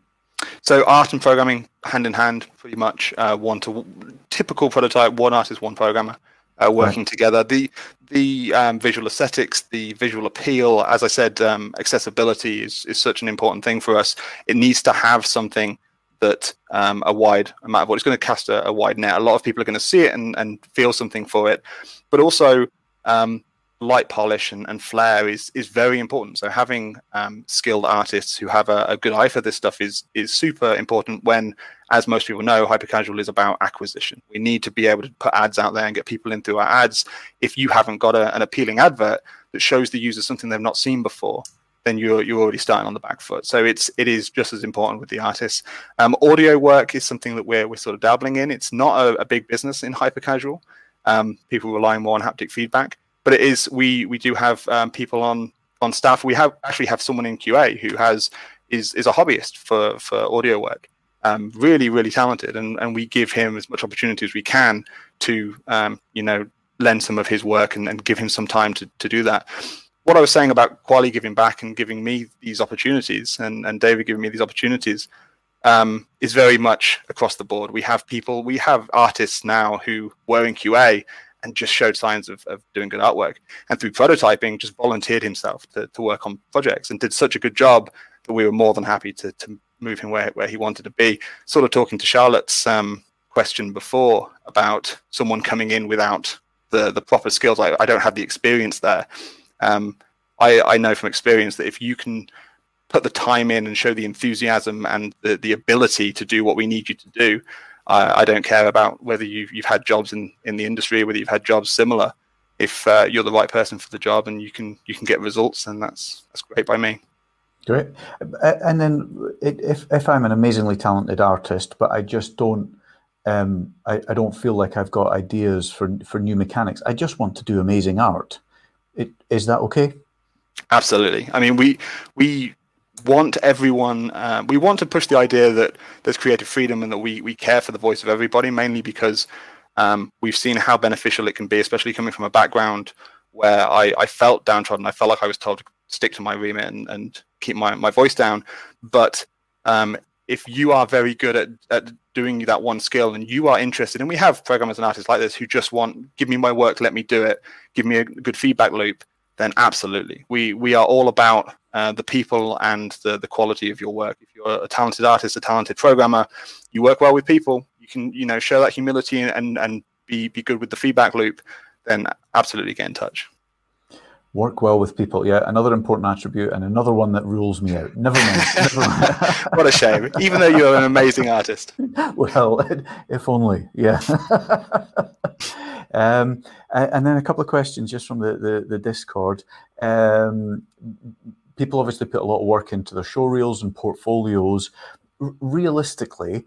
So art and programming hand in hand, pretty much uh, one to typical prototype. One artist, one programmer. Uh, working right. together. The the um, visual aesthetics, the visual appeal, as I said, um, accessibility is is such an important thing for us. It needs to have something that um, a wide amount of what it's going to cast a, a, wide net. A lot of people are going to see it and, and feel something for it, but also um, light polish and, and flair is is very important. So having um, skilled artists who have a, a, good eye for this stuff is is super important. When, as most people know, hypercasual is about acquisition. We need to be able to put ads out there and get people into our ads. If you haven't got a, an appealing advert that shows the user something they've not seen before, then you're you're already starting on the back foot. So it's it is just as important with the artists. Um, audio work is something that we're we're sort of dabbling in. It's not a, a big business in hypercasual. Um, people rely more on haptic feedback but it is we we do have um, people on on staff. We have actually have someone in QA who has is is a hobbyist for for audio work. Um, really, really talented, and, and we give him as much opportunity as we can to um, you know lend some of his work and, and give him some time to, to do that. What I was saying about Kwalee giving back and giving me these opportunities, and, and David giving me these opportunities, um, is very much across the board. We have people, we have artists now who were in QA and just showed signs of, of doing good artwork. And through prototyping, just volunteered himself to, to work on projects and did such a good job that we were more than happy to, to move him where, where he wanted to be. Sort of talking to Charlotte's um, question before about someone coming in without the, the proper skills. I, I don't have the experience there. Um, I, I know from experience that if you can put the time in and show the enthusiasm and the, the ability to do what we need you to do, I, I don't care about whether you've, you've had jobs in, in the industry, whether you've had jobs similar. If uh, you're the right person for the job and you can you can get results, then that's that's great by me. Great. And then if if I'm an amazingly talented artist, but I just don't um, I, I don't feel like I've got ideas for for new mechanics. I just want to do amazing art. It, is that okay? Absolutely. I mean, we we want everyone uh, we want to push the idea that there's creative freedom and that we we care for the voice of everybody mainly because um, we've seen how beneficial it can be especially coming from a background where I, I felt downtrodden I felt like I was told to stick to my remit and, and keep my, my voice down but um, if you are very good at, at doing that one skill and you are interested, and we have programmers and artists like this who just want, give me my work, let me do it, give me a good feedback loop, then absolutely. We we are all about uh, the people and the, the quality of your work. If you're a talented artist, a talented programmer, you work well with people, you can, you know, show that humility and, and be, be good with the feedback loop, then absolutely get in touch. Work well with people. Yeah, another important attribute and another one that rules me out. Never mind. Never mind. what a shame. Even though you're an amazing artist. Well, if only. Yeah. um, and then a couple of questions just from the, the, the Discord. Um, people obviously put a lot of work into their show reels and portfolios. realistically,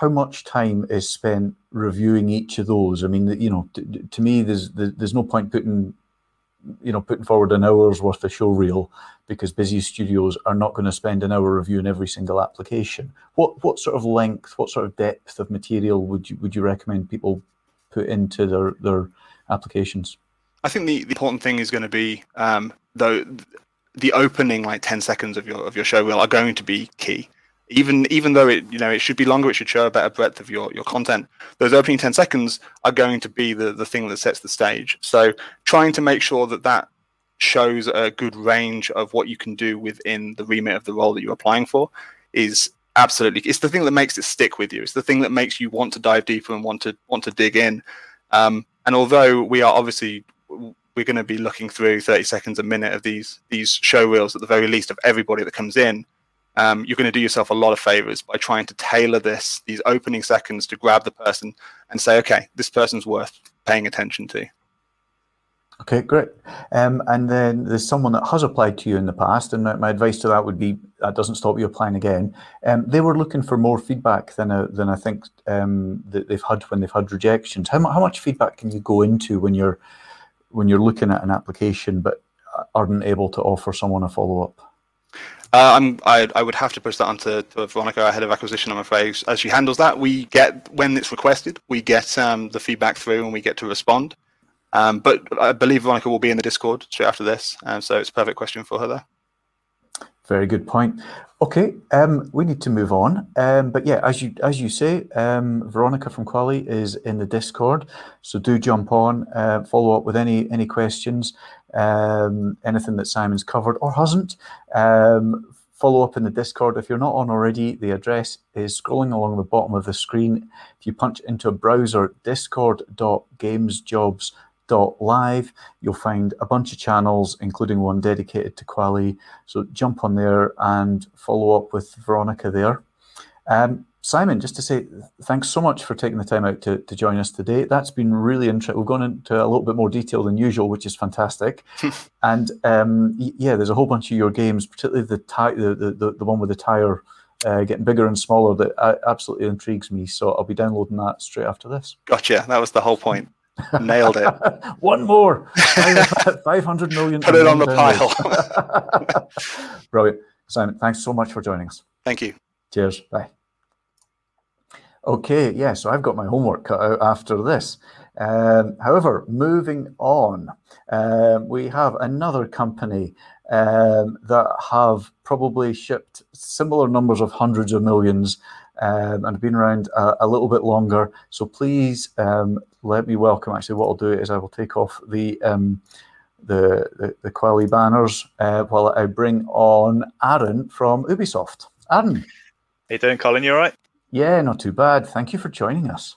how much time is spent reviewing each of those? I mean, you know, to, to me, there's there's no point putting you know, putting forward an hour's worth of show reel because busy studios are not going to spend an hour reviewing every single application. What what sort of length, what sort of depth of material would you would you recommend people put into their their applications? I think the, the important thing is going to be um, though the opening like 10 seconds of your of your show reel are going to be key even even though it you know it should be longer it should show a better breadth of your your content those opening 10 seconds are going to be the the thing that sets the stage. So trying to make sure that that shows a good range of what you can do within the remit of the role that you're applying for is absolutely it's the thing that makes it stick with you. It's the thing that makes you want to dive deeper and want to want to dig in. Um, and although we are obviously we're going to be looking through 30 seconds a minute of these these show reels at the very least of everybody that comes in um, you're going to do yourself a lot of favors by trying to tailor this, these opening seconds to grab the person and say, okay, this person's worth paying attention to. Okay, great. Um, and then there's someone that has applied to you in the past, and my advice to that would be that doesn't stop you applying again. Um, they were looking for more feedback than a, than I think um, that they've had when they've had rejections. How, how much feedback can you go into when you're when you're looking at an application but aren't able to offer someone a follow up? Uh, I'm, I, I, would have to push that onto to Veronica, our head of acquisition, I'm afraid. As she handles that, we get, when it's requested, we get um, the feedback through and we get to respond. Um, but I believe Veronica will be in the Discord straight after this. And so it's a perfect question for her there. Very good point. Okay, um, we need to move on. Um, but yeah, as you as you say, um, Veronica from Kwalee is in the Discord, so do jump on, uh, follow up with any any questions, um, anything that Simon's covered or hasn't. Um, follow up in the Discord. If you're not on already, the address is scrolling along the bottom of the screen. If you punch into a browser, discord.gamesjobs.com live. You'll find a bunch of channels, including one dedicated to Kwalee. So jump on there and follow up with Veronica there. Um, Simon, just to say thanks so much for taking the time out to, to join us today. That's been really interesting. We've gone into a little bit more detail than usual, which is fantastic. and um, yeah, there's a whole bunch of your games, particularly the the, the, the one with the tire uh, getting bigger and smaller, that uh, absolutely intrigues me. So I'll be downloading that straight after this. Gotcha. That was the whole point. Nailed it. One more. 500 million. Put it on the pile. Brilliant. Simon, thanks so much for joining us. Thank you. Cheers. Bye. Okay, yeah, so I've got my homework cut out after this. Um, however, moving on, um, we have another company um, that have probably shipped similar numbers of hundreds of millions um, and have been around a, a, little bit longer. So please um, let me welcome. Actually, what I'll do is I will take off the um, the, the, the Kwalee banners uh, while I bring on Aaron from Ubisoft. Aaron, how you doing, Colin? You all right? Yeah, not too bad. Thank you for joining us.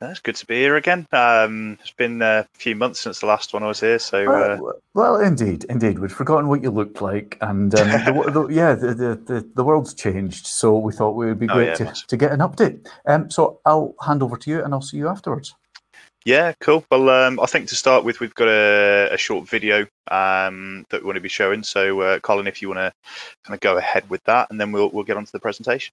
It's good to be here again. Um, it's been a few months since the last one I was here, so. Uh... Well, well, indeed, indeed, we'd forgotten what you looked like, and um, the, the, yeah, the, the, the world's changed, so we thought it would be oh, great oh, yeah, to, to get an update. Um, so I'll hand over to you, and I'll see you afterwards. Yeah, cool. Well, um, I think to start with, we've got a, a short video um, that we want to be showing. So, uh, Colin, if you want to kind of go ahead with that, and then we'll we'll get on to the presentation.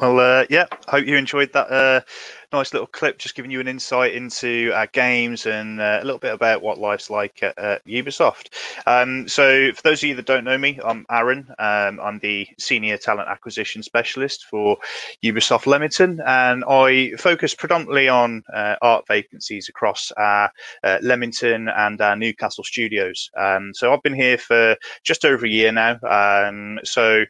Well, uh, yeah, hope you enjoyed that uh, nice little clip, just giving you an insight into our games and uh, a little bit about what life's like at, at Ubisoft. Um, so, for those of you that don't know me, I'm Aaron. Um, I'm the Senior Talent Acquisition Specialist for Ubisoft Leamington, and I focus predominantly on uh, art vacancies across our uh, Leamington and our Newcastle studios. Um, so, I've been here for just over a year now. Um, so, you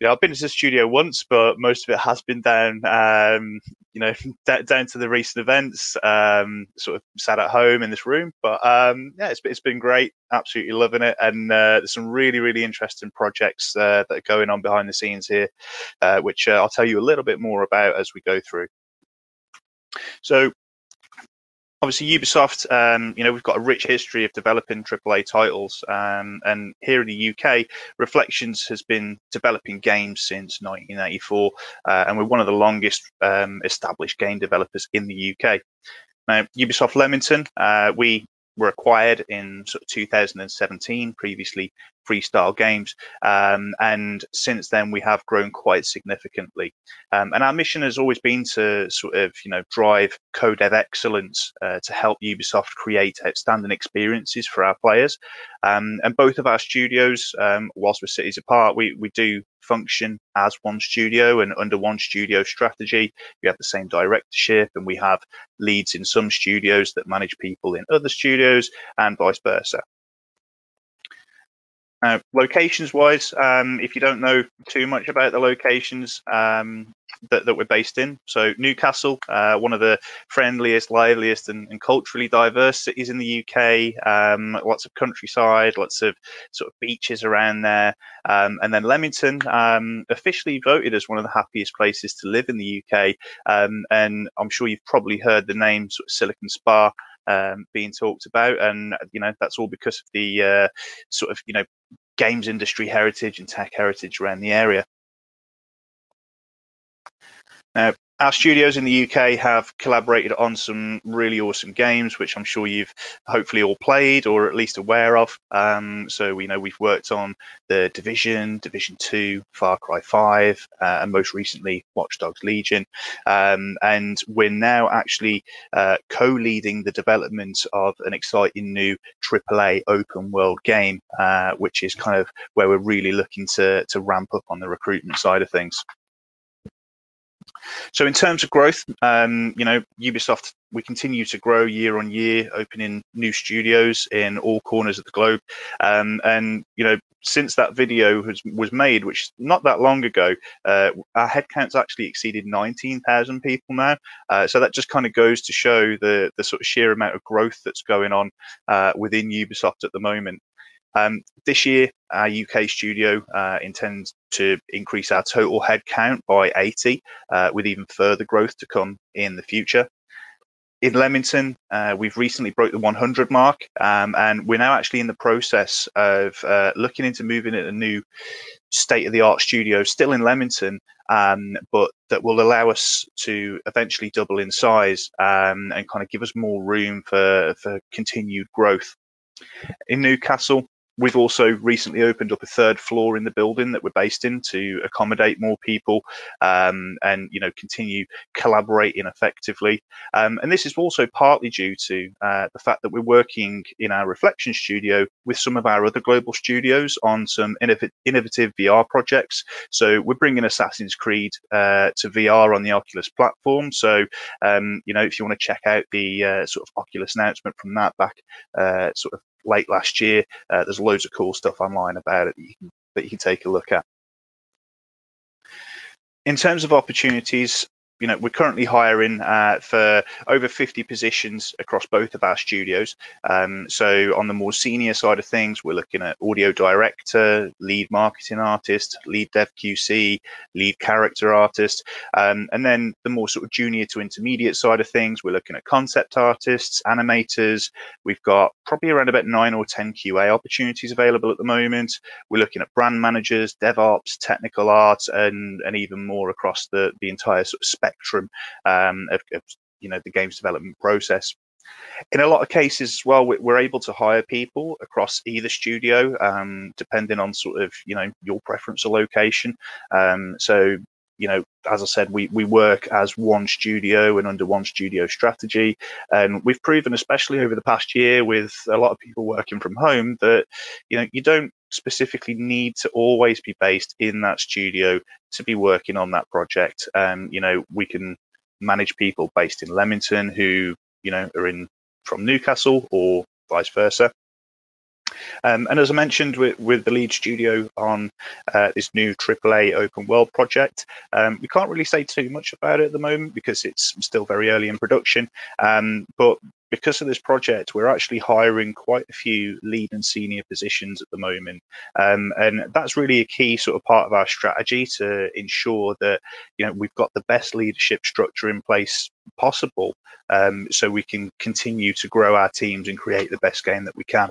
know, I've been to the studio once, but most of it has been down, um, you know, down to the recent events. Um, sort of sat at home in this room, but um, yeah, it's, it's been great. Absolutely loving it, and uh, there's some really really interesting projects uh, that are going on behind the scenes here, uh, which uh, I'll tell you a little bit more about as we go through. So obviously Ubisoft, um, you know, we've got a rich history of developing AAA titles, um, and here in the UK, Reflections has been developing games since 1984, uh, and we're one of the longest um, established game developers in the UK. Now, Ubisoft Leamington, uh, we were acquired in sort of 2017, previously FreeStyleGames. Um, and since then, we have grown quite significantly. Um, and our mission has always been to sort of, you know, drive co-dev excellence uh, to help Ubisoft create outstanding experiences for our players. Um, and both of our studios, um, whilst we're cities apart, we, we do function as one studio and under one studio strategy. We have the same directorship and we have leads in some studios that manage people in other studios and vice versa. Now, locations wise, um, if you don't know too much about the locations um, that, that, we're based in, so Newcastle, uh, one of the friendliest, liveliest, and, and, culturally diverse cities in the UK, um, lots of countryside, lots of sort of beaches around there. Um, and then Leamington, um, officially voted as one of the happiest places to live in the UK. Um, and I'm sure you've probably heard the name sort of Silicon Spa um, being talked about, and you know that's all because of the uh, sort of you know games industry heritage and tech heritage around the area. Now, our studios in the UK have collaborated on some really awesome games, which I'm sure you've hopefully all played or at least aware of. Um, so we know we've worked on the Division, Division Two, Far Cry Five, uh, and most recently Watch Dogs Legion. Um, and we're now actually uh, co-leading the development of an exciting new AAA open world game, uh, which is kind of where we're really looking to to ramp up on the recruitment side of things. So in terms of growth, um, you know, Ubisoft, we continue to grow year on year, opening new studios in all corners of the globe. Um, and, you know, since that video has, was made, which not that long ago, uh, our headcount's actually exceeded 19,000 people now. Uh, so that just kind of goes to show the, the sort of sheer amount of growth that's going on uh, within Ubisoft at the moment. Um, this year, our UK studio uh, intends to increase our total headcount by 80, uh, with even further growth to come in the future. In Leamington, uh, we've recently broke the 100 mark, um, and we're now actually in the process of uh, looking into moving at a new state-of-the-art studio, still in Leamington, um, but that will allow us to eventually double in size um, and kind of give us more room for for continued growth. In Newcastle, We've also recently opened up a third floor in the building that we're based in to accommodate more people um, and you know continue collaborating effectively. Um, and this is also partly due to uh, the fact that we're working in our reflection studio with some of our other global studios on some innovative VR projects. So we're bringing Assassin's Creed uh, to VR on the Oculus platform. So um, you know if you want to check out the uh, sort of Oculus announcement from that back uh, sort of late last year. Uh, there's loads of cool stuff online about it that you can, that you can take a look at. In terms of opportunities, you know, we're currently hiring uh, for over 50 positions across both of our studios. Um, so on the more senior side of things, we're looking at audio director, lead marketing artist, lead dev QC, lead character artist, um, and then the more sort of junior to intermediate side of things, we're looking at concept artists, animators. We've got probably around about nine or 10 QA opportunities available at the moment. We're looking at brand managers, DevOps, technical art, and and even more across the the entire sort of spectrum spectrum um, of, of, you know the games development process. In a lot of cases as well, we're able to hire people across either studio, um, depending on sort of you know your preference or location. Um, so you know, as I said, we we work as one studio and under one studio strategy, and we've proven, especially over the past year, with a lot of people working from home, that you know you don't specifically need to always be based in that studio to be working on that project. Um, you know, we can manage people based in Leamington who you know are in from Newcastle or vice versa. Um, and as I mentioned with, with the lead studio on uh, this new AAA open world project, um, we can't really say too much about it at the moment because it's still very early in production. Um, but because of this project, we're actually hiring quite a few lead and senior positions at the moment. Um, and that's really a key sort of part of our strategy to ensure that, you know, we've got the best leadership structure in place possible um, so we can continue to grow our teams and create the best game that we can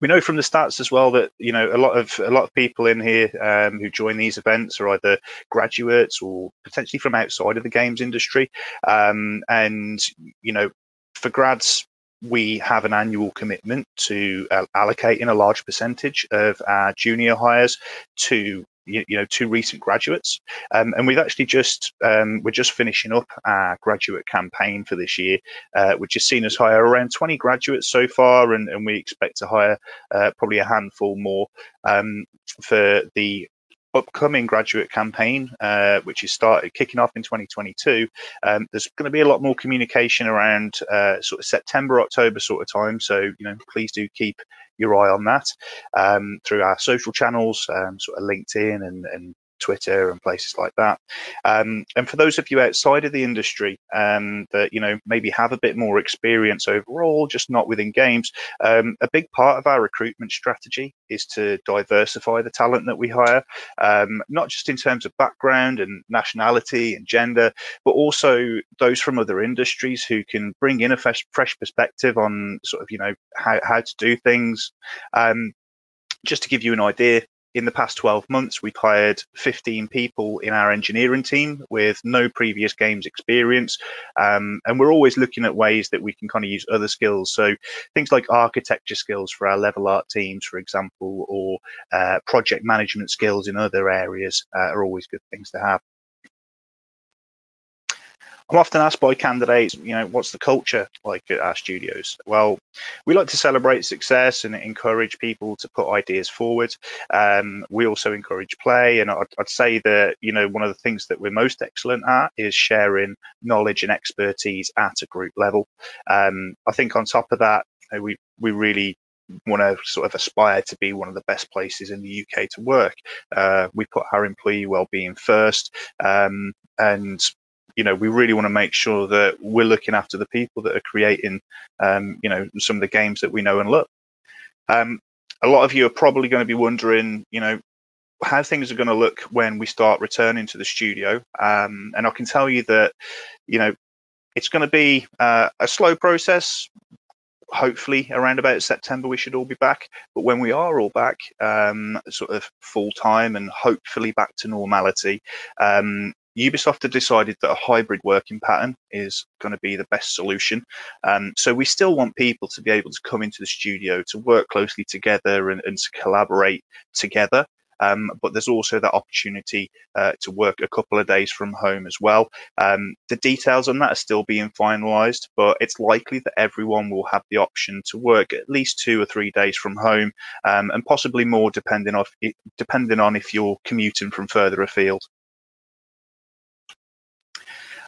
we know from the stats as well that you know a lot of a lot of people in here um, who join these events are either graduates or potentially from outside of the games industry, um, and you know for grads we have an annual commitment to uh, allocating a large percentage of our junior hires to you, you know two recent graduates. Um, and we've actually just um, we're just finishing up our graduate campaign for this year uh, which has seen us hire around 20 graduates so far and, and we expect to hire uh, probably a handful more um, for the upcoming graduate campaign, uh, which is started kicking off in 2022, um, there's going to be a lot more communication around uh, sort of September, October sort of time. So you know, please do keep your eye on that um, through our social channels, um, sort of LinkedIn and, and Twitter and places like that. Um, and for those of you outside of the industry um, that you know maybe have a bit more experience overall, just not within games, um, a big part of our recruitment strategy is to diversify the talent that we hire, um, not just in terms of background and nationality and gender, but also those from other industries who can bring in a fresh, fresh perspective on sort of you know how, how to do things. Um, just to give you an idea, in the past 12 months, we've hired 15 people in our engineering team with no previous games experience. Um, and we're always looking at ways that we can kind of use other skills. So things like architecture skills for our level art teams, for example, or uh, project management skills in other areas uh, are always good things to have. I'm often asked by candidates, you know, what's the culture like at our studios? Well, we like to celebrate success and encourage people to put ideas forward. Um, we also encourage play, and I'd, I'd, say that you know one of the things that we're most excellent at is sharing knowledge and expertise at a group level. Um, I think on top of that, we we really want to sort of aspire to be one of the best places in the UK to work. Uh, we put our employee well-being first, um, and you know, we really want to make sure that we're looking after the people that are creating, um, you know, some of the games that we know and love. Um, a lot of you are probably going to be wondering, you know, how things are going to look when we start returning to the studio. Um, and I can tell you that, you know, it's going to be uh, a slow process. Hopefully, around about September, we should all be back. But when we are all back, um, sort of full time and hopefully back to normality, um, Ubisoft have decided that a hybrid working pattern is going to be the best solution. Um, so we still want people to be able to come into the studio to work closely together and, and to collaborate together. Um, but there's also that opportunity uh, to work a couple of days from home as well. Um, the details on that are still being finalised, but it's likely that everyone will have the option to work at least two or three days from home, um, and possibly more depending on depending on if you're commuting from further afield.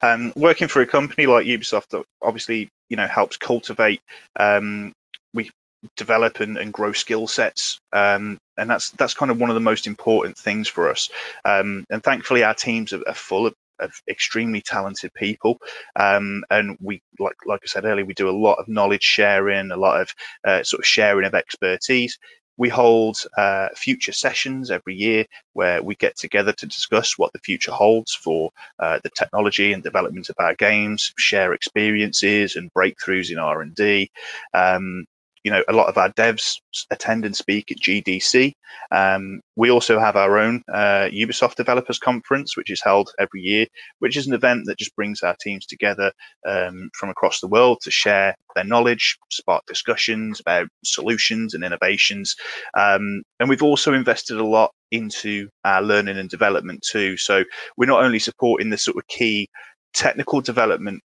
Um, working for a company like Ubisoft, that obviously, you know, helps cultivate. Um, we develop and, and grow skill sets, um, and that's that's kind of one of the most important things for us. Um, and thankfully, our teams are, are full of, of, extremely talented people, um, and we, like like I said earlier, we do a lot of knowledge sharing, a lot of uh, sort of sharing of expertise. We hold uh, future sessions every year where we get together to discuss what the future holds for uh, the technology and development of our games, share experiences and breakthroughs in R and D. Um, you know, a lot of our devs attend and speak at GDC. Um, we also have our own uh, Ubisoft Developers Conference, which is held every year, which is an event that just brings our teams together um, from across the world to share their knowledge, spark discussions about solutions and innovations. Um, and we've also invested a lot into our learning and development too. So we're not only supporting the sort of key technical development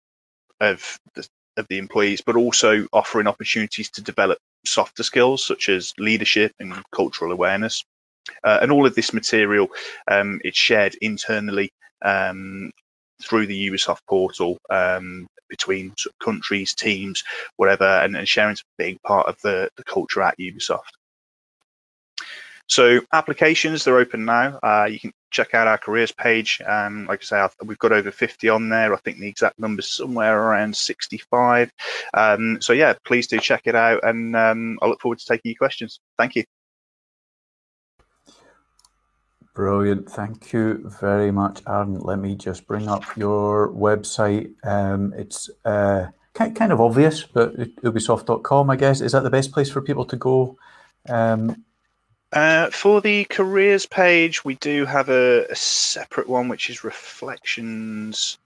of the, of the employees, but also offering opportunities to develop softer skills such as leadership and cultural awareness. Uh, and all of this material um, it's shared internally um, through the Ubisoft portal um, between countries, teams, whatever, and, and sharing's a big part of the, the culture at Ubisoft. So applications, they're open now. Uh, you can check out our careers page. Um, like I say, we've got over 50 on there. I think the exact number's somewhere around 65. Um, so yeah, please do check it out, and um, I look forward to taking your questions. Thank you. Brilliant. Thank you very much, Aaron. Let me just bring up your website. Um, it's uh, kind of obvious, but ubisoft.com, I guess. Is that the best place for people to go? Uh, for the careers page, we do have a, a separate one, which is reflections.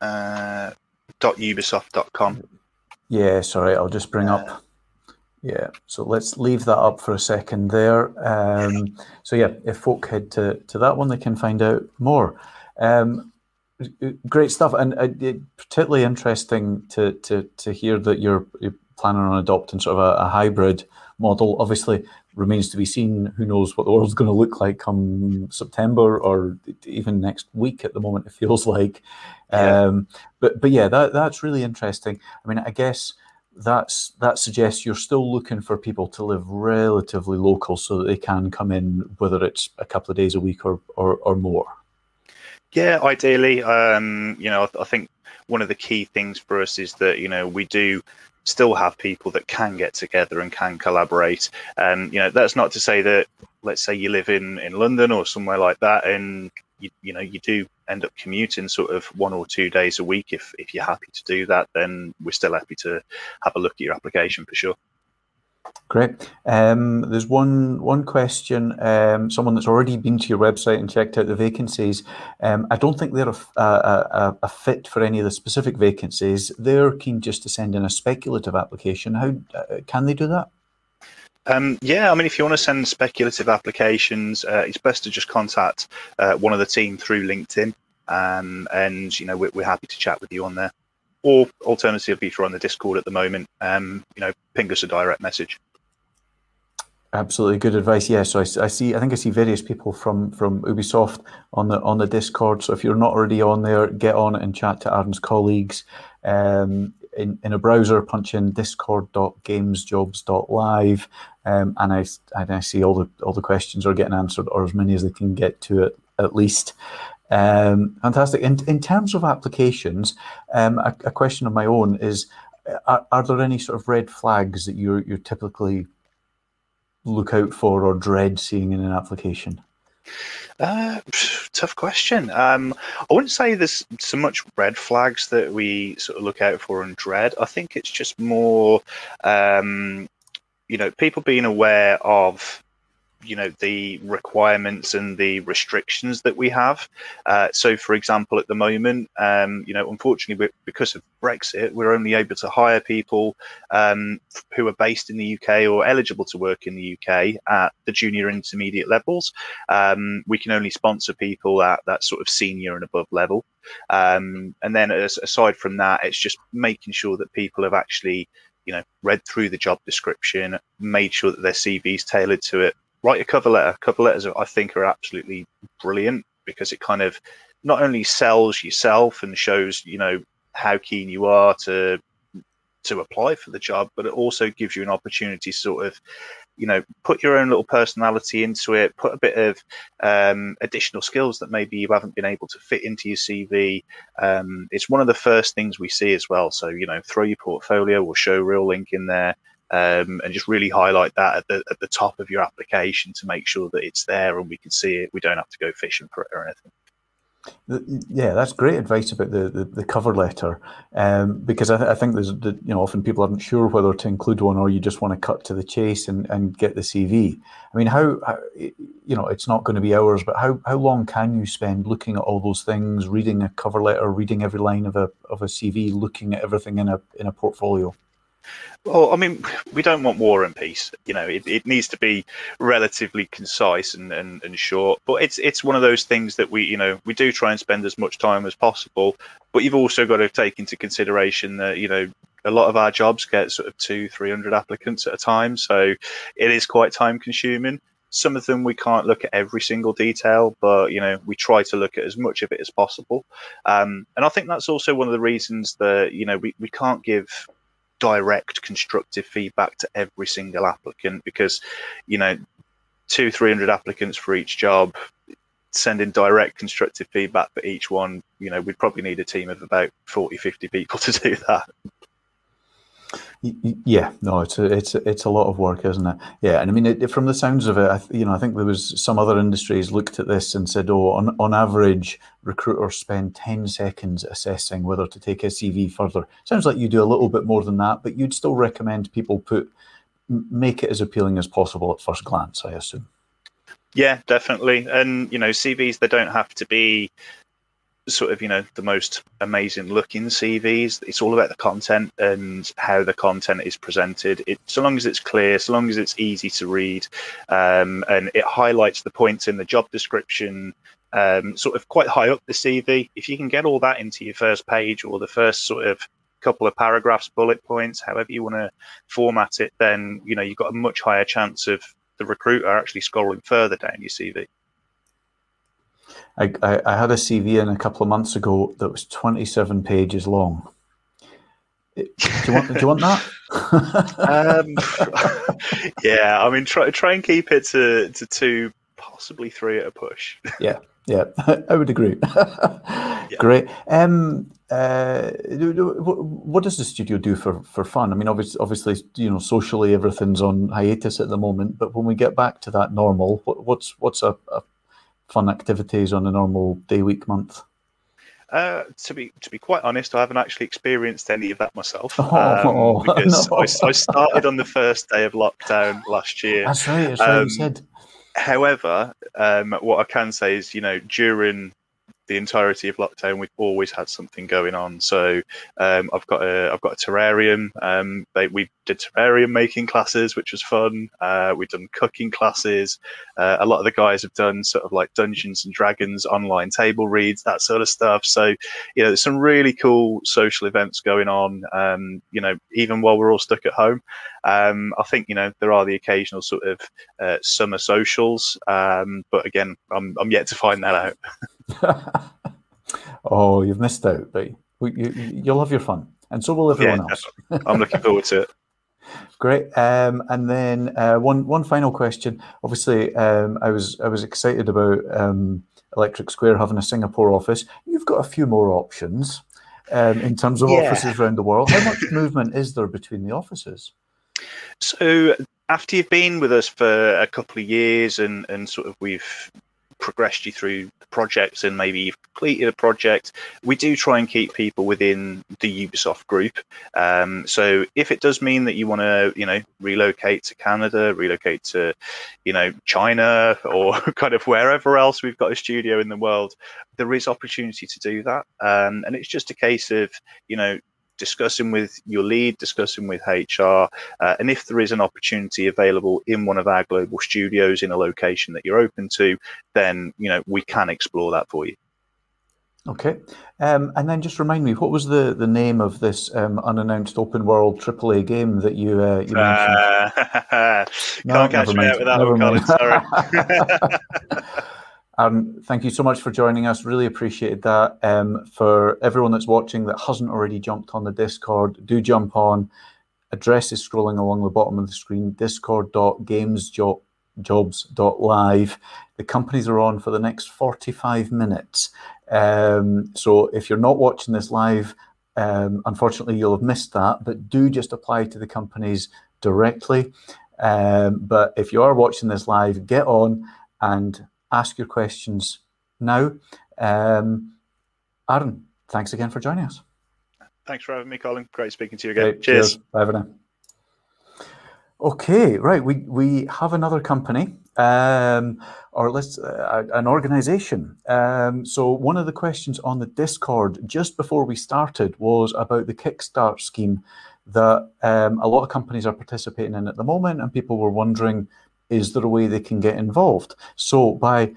Uh, .ubisoft.com. Yeah, sorry, I'll just bring uh, up yeah, so let's leave that up for a second there. Um, so yeah, if folk head to, to that one, they can find out more. Um, great stuff, and uh, particularly interesting to, to to hear that you're, you're planning on adopting sort of a, a, hybrid model. Obviously, remains to be seen. Who knows what the world's going to look like come September or even next week? At the moment, it feels like. Yeah. Um, but but yeah, that that's really interesting. I mean, I guess that's that suggests you're still looking for people to live relatively local so that they can come in whether it's a couple of days a week or or, or more yeah ideally um, you know I, think one of the key things for us is that you know we do still have people that can get together and can collaborate. And you know that's not to say that let's say you live in in london or somewhere like that and you, you know you do end up commuting sort of one or two days a week if if you're happy to do that then we're still happy to have a look at your application for sure Great. Um, there's one one question. Um, someone that's already been to your website and checked out the vacancies. Um, I don't think they're a, a, a, fit for any of the specific vacancies. They're keen just to send in a speculative application. How uh, can they do that? Um, yeah, I mean, if you want to send speculative applications, uh, it's best to just contact uh, one of the team through LinkedIn, um, and you know we're, we're, happy to chat with you on there. Or alternatively, if you're on the Discord at the moment, um, you know, ping us a direct message. Absolutely good advice. Yeah, so I, I, see. I think I see various people from from Ubisoft on the on the Discord. So if you're not already on there, get on and chat to Aaron's colleagues. Um, in, in a browser, punch in discord.gamesjobs.live, um, and I and I see all the all the questions are getting answered, or as many as they can get to it at least. Um, fantastic. In in terms of applications, um, a, a, question of my own is: are, are there any sort of red flags that you you typically look out for or dread seeing in an application? Uh, tough question. Um, I wouldn't say there's so much red flags that we sort of look out for and dread. I think it's just more, um, you know, people being aware of you know the requirements and the restrictions that we have. Uh, so, for example, at the moment, um, you know, unfortunately, because of Brexit, we're only able to hire people um, who are based in the UK or eligible to work in the UK at the junior intermediate levels. Um, we can only sponsor people at that sort of senior and above level. Um, and then, as, aside from that, it's just making sure that people have actually you know read through the job description made sure that their cv is tailored to it write a cover letter. Cover letters, I think, are absolutely brilliant because it kind of not only sells yourself and shows you know how keen you are to to apply for the job, but it also gives you an opportunity to sort of, you know, put your own little personality into it, put a bit of um, additional skills that maybe you haven't been able to fit into your CV. Um, it's one of the first things we see as well. So, you know, throw your portfolio or show real link in there um, and just really highlight that at the, at the top of your application to make sure that it's there and we can see it. We don't have to go fishing for it or anything. Yeah, that's great advice about the, the, the cover letter, um, because I, th- I, think there's the, you know often people aren't sure whether to include one or you just want to cut to the chase and, and get the CV. I mean, how, how you know it's not going to be hours, but how, how long can you spend looking at all those things, reading a cover letter, reading every line of a of a CV, looking at everything in a in a portfolio? Well, I mean, we don't want war and peace. You know, it, it needs to be relatively concise and, and, and short. But it's it's one of those things that we, you know, we do try and spend as much time as possible. But you've also got to take into consideration that, you know, a lot of our jobs get sort of two, three hundred applicants at a time. So it is quite time consuming. Some of them we can't look at every single detail, but you know we try to look at as much of it as possible. Um, and I think that's also one of the reasons that you know we, we can't give direct constructive feedback to every single applicant because you know two three hundred applicants for each job sending direct constructive feedback for each one you know we'd probably need a team of about 40 50 people to do that yeah, no, it's a, it's a, it's a lot of work, isn't it? Yeah, and I mean, it, from the sounds of it, I, you know, I think there was some other industries looked at this and said, oh, on on average, recruiters spend ten seconds assessing whether to take a CV further. Sounds like you do a little bit more than that, but you'd still recommend people put make it as appealing as possible at first glance, I assume. Yeah, definitely, and you know, CVs they don't have to be sort of you know the most amazing looking CVs. It's all about the content and how the content is presented. It so long as it's clear, so long as it's easy to read, um, and it highlights the points in the job description. Um, sort of quite high up the CV. If you can get all that into your first page or the first sort of couple of paragraphs, bullet points, however you want to format it, then you know you've got a much higher chance of the recruiter actually scrolling further down your CV. I, I, I, had a CV in a couple of months ago that was 27 pages long. Do you want, do you want that? um, yeah, I mean, try try and keep it to, to two, possibly three at a push. yeah, yeah, I would agree. yeah. Great. Um, uh, what does the studio do for, for fun? I mean, obviously, obviously, you know, socially everything's on hiatus at the moment. But when we get back to that normal, what, what's what's a, a fun activities on a normal day, week, month? Uh, to be to be quite honest, I haven't actually experienced any of that myself. Oh, um, because no. I, I, started on the first day of lockdown last year. That's right. That's um, right. You said. However, um, what I can say is, you know, during the entirety of lockdown, we've always had something going on. So um, I've got a I've got a terrarium. Um, they, we did terrarium making classes, which was fun. Uh, we've done cooking classes. Uh, a lot of the guys have done sort of like Dungeons and Dragons online table reads, that sort of stuff. So you know, there's some really cool social events going on. Um, you know, even while we're all stuck at home. Um, I think you know there are the occasional sort of uh, summer socials, um, but again, I'm I'm yet to find that out. oh, you've missed out, but you, you'll have your fun, and so will everyone yeah, else. I'm looking forward to it. Great. Um, and then uh, one one final question. Obviously, um, I was I was excited about um, Electric Square having a Singapore office. You've got a few more options um, in terms of yeah. offices around the world. How much movement is there between the offices? So after you've been with us for a couple of years and and sort of we've progressed you through the projects and maybe you've completed a project, we do try and keep people within the Ubisoft group. Um, so if it does mean that you want to, you know, relocate to Canada, relocate to, you know, China or kind of wherever else we've got a studio in the world, there is opportunity to do that. Um, and it's just a case of, you know, discussing with your lead, discussing with HR, uh, and if there is an opportunity available in one of our global studios in a location that you're open to, then you know we can explore that for you. Okay, um, and then just remind me, what was the, the name of this um, unannounced open world AAA game that you uh, you mentioned? Uh, no, can't catch me out with that one, Colin. Sorry. Thank you so much for joining us. Really appreciated that. Um, for everyone that's watching that hasn't already jumped on the Discord, do jump on. Address is scrolling along the bottom of the screen discord.gamesjobs.live. The companies are on for the next 45 minutes. Um, so if you're not watching this live, um, unfortunately, you'll have missed that, but do just apply to the companies directly. But if you are watching this live, get on and ask your questions now. Um, Aaron, thanks again for joining us. Thanks for having me, Colin. Great speaking to you again. Great. Cheers. Cheers. Bye for now. Okay, right. We we have another company, um, or let's uh, an organization. Um, so one of the questions on the Discord just before we started was about the Kickstart scheme that um, a lot of companies are participating in at the moment, and people were wondering, is there a way they can get involved? So by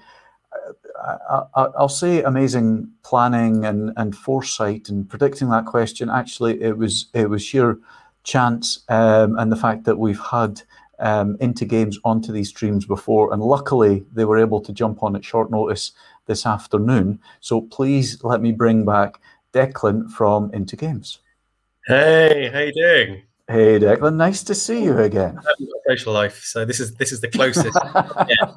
I, will say amazing planning and, and foresight and predicting that question. Actually, it was it was sheer chance um, and the fact that we've had um, Into Games onto these streams before, and luckily they were able to jump on at short notice this afternoon. So please let me bring back Declan from Into Games. Hey, how you doing? Hey Declan, nice to see you again. social life, so this is this is the closest. yeah,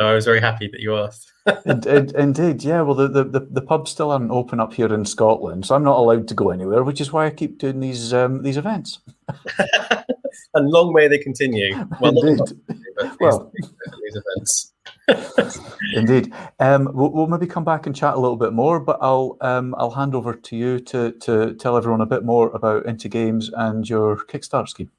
so I was very happy that you asked. Indeed, yeah. Well, the, the, the pubs still aren't open up here in Scotland, so I'm not allowed to go anywhere, which is why I keep doing these um, these events. and long may they continue. Well, Indeed. Well, these events. Indeed. Um, we'll, we'll, maybe come back and chat a little bit more, but I'll um, I'll hand over to you to to tell everyone a bit more about Into Games and your Kickstart scheme.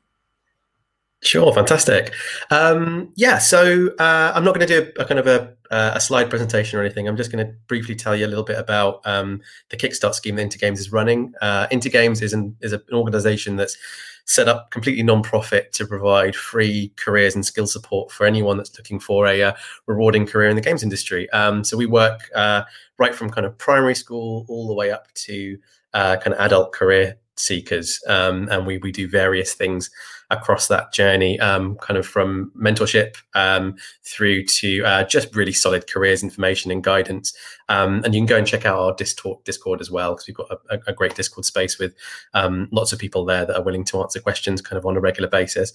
Sure, fantastic. Um, yeah, so uh, I'm not going to do a, a, kind of a, a, slide presentation or anything. I'm just going to briefly tell you a little bit about um, the Kickstart scheme that Into Games is running. Uh, Into Games is an is an organisation that's set up completely non-profit to provide free careers and skill support for anyone that's looking for a uh, rewarding career in the games industry. Um, so we work uh, right from kind of primary school all the way up to uh, kind of adult career seekers, um, and we we do various things across that journey, um, kind of from mentorship um, through to uh, just really solid careers information and guidance. Um, and you can go and check out our Discord, as well because we've got a, a, great Discord space with um, lots of people there that are willing to answer questions kind of on a regular basis.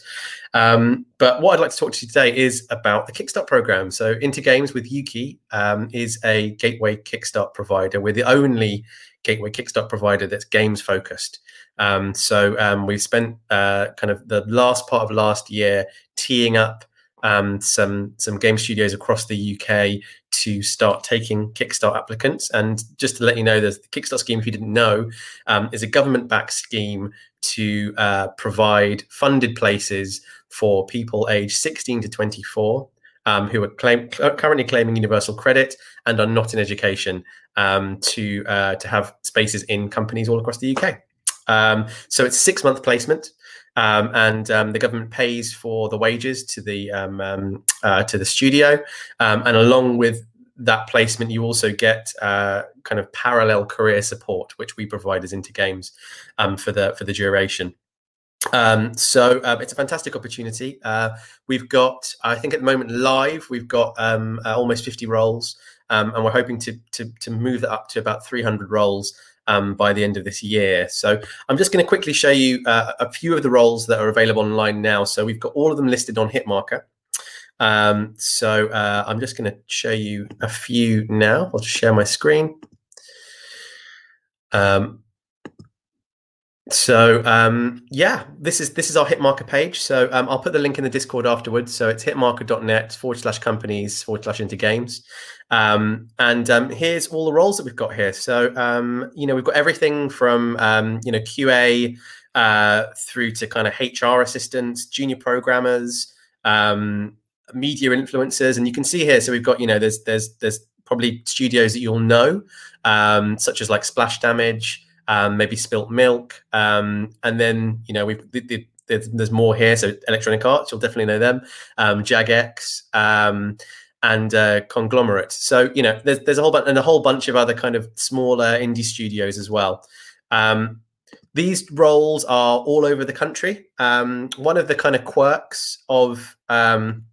Um, but what I'd like to talk to you today is about the Kickstart program. So Into Games with Ukie um, is a gateway Kickstart provider. We're the only gateway Kickstart provider that's games focused. Um, so um, we've spent uh, kind of the last part of last year teeing up um, some some game studios across the UK to start taking Kickstart applicants. And just to let you know, the Kickstart scheme, if you didn't know, um, is a government-backed scheme to uh, provide funded places for people aged 16 to 24 um, who are claim, currently claiming universal credit and are not in education um, to uh, to have spaces in companies all across the UK. Um, so it's six month placement. Um, and um, the government pays for the wages to the um, um, uh, to the studio, um, and along with that placement, you also get uh, kind of parallel career support, which we provide as Into Games for the for the duration. Um, so uh, it's a fantastic opportunity. Uh, we've got, I think, at the moment live, we've got um, uh, almost 50 roles, um, and we're hoping to, to, to move that up to about 300 roles um, by the end of this year. So I'm just going to quickly show you uh, a few of the roles that are available online now. So we've got all of them listed on Hitmarker. Um, so uh, I'm just going to show you a few now. I'll just share my screen. Um, so um, yeah, this is this is our Hitmarker page. So um, I'll put the link in the Discord afterwards. So it's hitmarker.net forward slash companies forward slash into games. Um, and um, here's all the roles that we've got here. So um, you know we've got everything from um, you know QA uh, through to kind of HR assistants, junior programmers, media influencers, and you can see here. So we've got you know there's there's there's probably studios that you'll know, such as like Splash Damage um, maybe Spilt Milk, um, and then you know we've the, the, there's, there's, more here. So Electronic Arts, you'll definitely know them. Um, Jagex um, and uh, Conglomerate. So you know there's there's a whole bunch and a whole bunch of other kind of smaller indie studios as well. Um, these roles are all over the country. Um, one of the kind of quirks of um,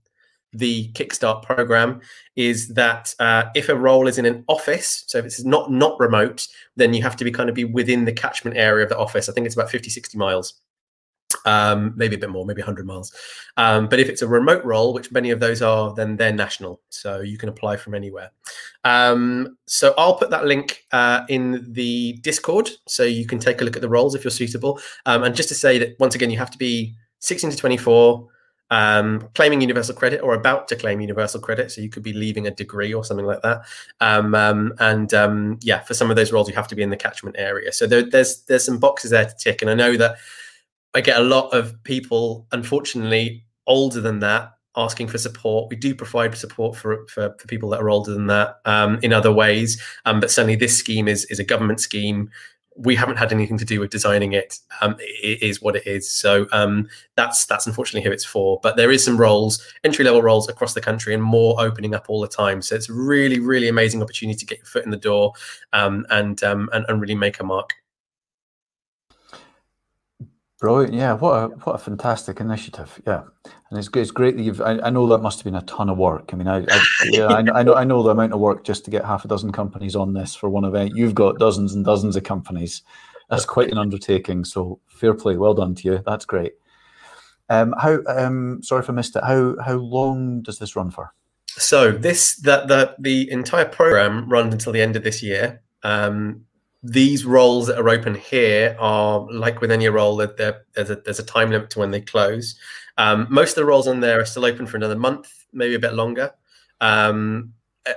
the Kickstart program is that uh, if a role is in an office, so if it's not not remote, then you have to be kind of be within the catchment area of the office. I think it's about 50, 60 miles, um, maybe a bit more, maybe 100 miles. Um, but if it's a remote role, which many of those are, then they're national, so you can apply from anywhere. Um, so I'll put that link uh, in the Discord, so you can take a look at the roles if you're suitable. Um, and just to say that once again, you have to be 16 to 24 um, claiming universal credit or about to claim universal credit. So you could be leaving a degree or something like that. Um, um, and um, yeah, for some of those roles, you have to be in the catchment area. So there, there's there's some boxes there to tick. And I know that I get a lot of people, unfortunately, older than that asking for support. We do provide support for for, for people that are older than that um, in other ways, um, but certainly this scheme is is a government scheme we haven't had anything to do with designing it. Um, it is what it is. So um, that's that's unfortunately who it's for. But there is some roles, entry level roles across the country, and more opening up all the time. So it's really really amazing opportunity to get your foot in the door um, and, um, and and really make a mark. Brilliant. Yeah, what a what a fantastic initiative. Yeah, and it's it's great that you've. I, I know that must have been a ton of work. I mean, I, I yeah, I, I, know I know the amount of work just to get half a dozen companies on this for one event. You've got dozens and dozens of companies. That's quite an undertaking. So fair play. Well done to you. That's great. Um, how um, sorry if I missed it. How how long does this run for? So this that the the entire program runs until the end of this year. Um, these roles that are open here are like with any role that there's a, there's a time limit to when they close. Um, most of the roles on there are still open for another month, maybe a bit longer. Um,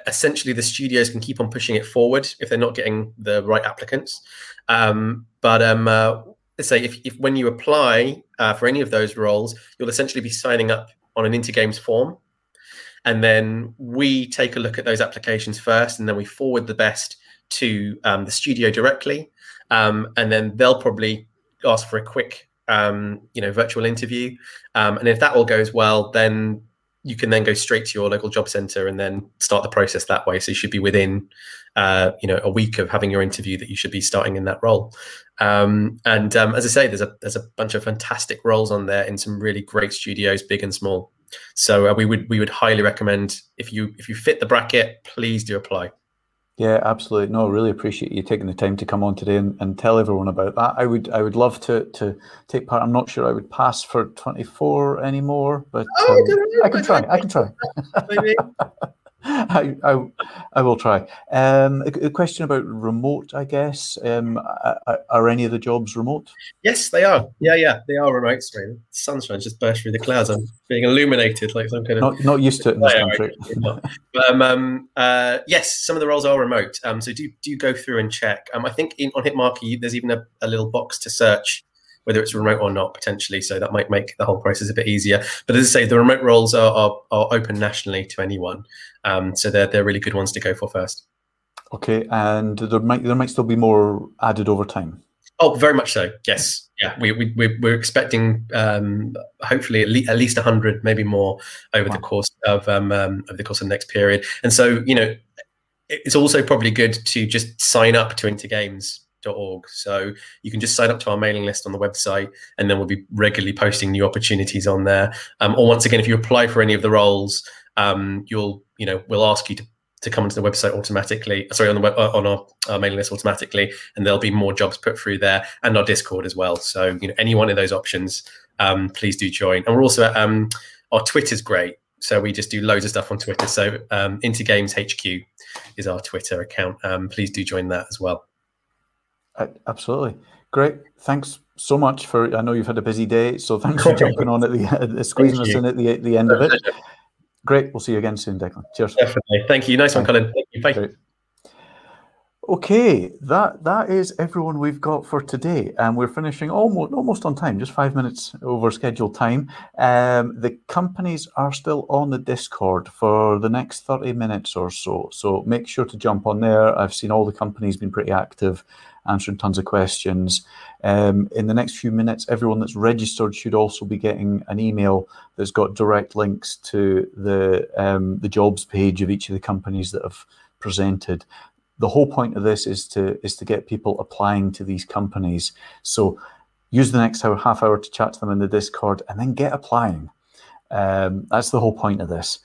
essentially, the studios can keep on pushing it forward if they're not getting the right applicants. Um, but um, uh, let's say if, if when you apply uh, for any of those roles, you'll essentially be signing up on an Into Games form. And then we take a look at those applications first, and then we forward the best to um, the studio directly, um, and then they'll probably ask for a quick, um, you know, virtual interview. Um, and if that all goes well, then you can then go straight to your local job center and then start the process that way. So you should be within, uh, you know, a week of having your interview that you should be starting in that role. Um, and um, as I say, there's a there's a bunch of fantastic roles on there in some really great studios, big and small. So uh, we would we would highly recommend if you if you fit the bracket, please do apply. Yeah, absolutely. No, I really appreciate you taking the time to come on today and, and tell everyone about that. I would I would love to to take part. I'm not sure I would pass for 24 anymore, but oh, um, I, can try. I can try. I, I, I, will try. Um, a, a, question about remote, I guess. Um, are, are, any of the jobs remote? Yes, they are. Yeah, yeah, they are remote. Sorry, the sunshine just burst through the clouds. I'm being illuminated like some kind of. Not, not used to it in this country. but, um, um, uh, yes, some of the roles are remote. Um, so do do go through and check. Um, I think in, on Hitmarker there's even a, a little box to search whether it's remote or not potentially. So that might make the whole process a bit easier. But as I say, the remote roles are, are, are open nationally to anyone. Um, so they're, they're really good ones to go for first. Okay, and there might there might still be more added over time. Oh, very much so. Yes, yeah. We we we're expecting um, hopefully at, le- at least hundred, maybe more, over wow. the course of um, um, over the course of the next period. And so you know, it's also probably good to just sign up to Into Games org. So you can just sign up to our mailing list on the website, and then we'll be regularly posting new opportunities on there. Um, or once again, if you apply for any of the roles, um, you'll you know we'll ask you to to come onto the website automatically. Sorry, on the web, uh, on our, our, mailing list automatically, and there'll be more jobs put through there, and our Discord as well. So you know, any one of those options, um, please do join. And we're also at, um, our Twitter's great. So we just do loads of stuff on Twitter. So um, Into Games HQ is our Twitter account. Um, please do join that as well. Absolutely. Great. Thanks so much for. I know you've had a busy day, so thanks for jumping on at the uh, squeezing us in at the the end of it. Great. We'll see you again soon, Declan. Cheers. Definitely. Thank you. Nice one, Colin. Thank you. Bye. Great. Okay, that that is everyone we've got for today, and we're finishing almost almost on time, just five minutes over scheduled time. Um, the companies are still on the Discord for the next thirty minutes or so, so make sure to jump on there. I've seen all the companies been pretty active, answering tons of questions. Um, in the next few minutes, everyone that's registered should also be getting an email that's got direct links to the um, the jobs page of each of the companies that have presented the whole point of this is to is to get people applying to these companies. So use the next hour, half hour to chat to them in the Discord, and then get applying. Um, that's the whole point of this.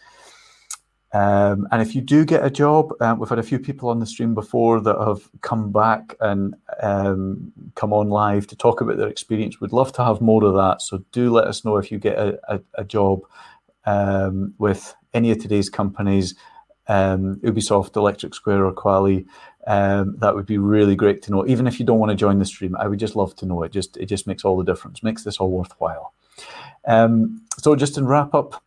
Um, and if you do get a job, uh, we've had a few people on the stream before that have come back and um, come on live to talk about their experience. We'd love to have more of that. So do let us know if you get a, a, a job um, with any of today's companies um, Ubisoft, Electric Square, or Kwalee. Um, that would be really great to know. Even if you don't want to join the stream, I would just love to know it. Just it just makes all the difference. Makes this all worthwhile. So just in wrap up,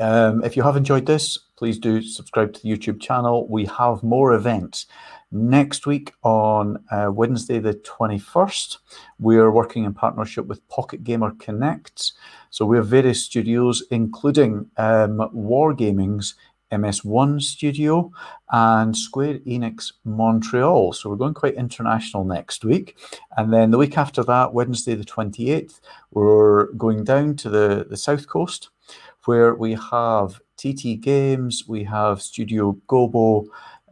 if you have enjoyed this, please do subscribe to the YouTube channel. We have more events. Next week on uh, Wednesday, the 21st, we are working in partnership with Pocket Gamer Connect. So we have various studios, including um, Wargaming's MS1 Studio, and Square Enix Montreal. So we're going quite international next week. And then the week after that, Wednesday the 28th, we're going down to the, the South Coast where we have TT Games, we have Studio Gobo,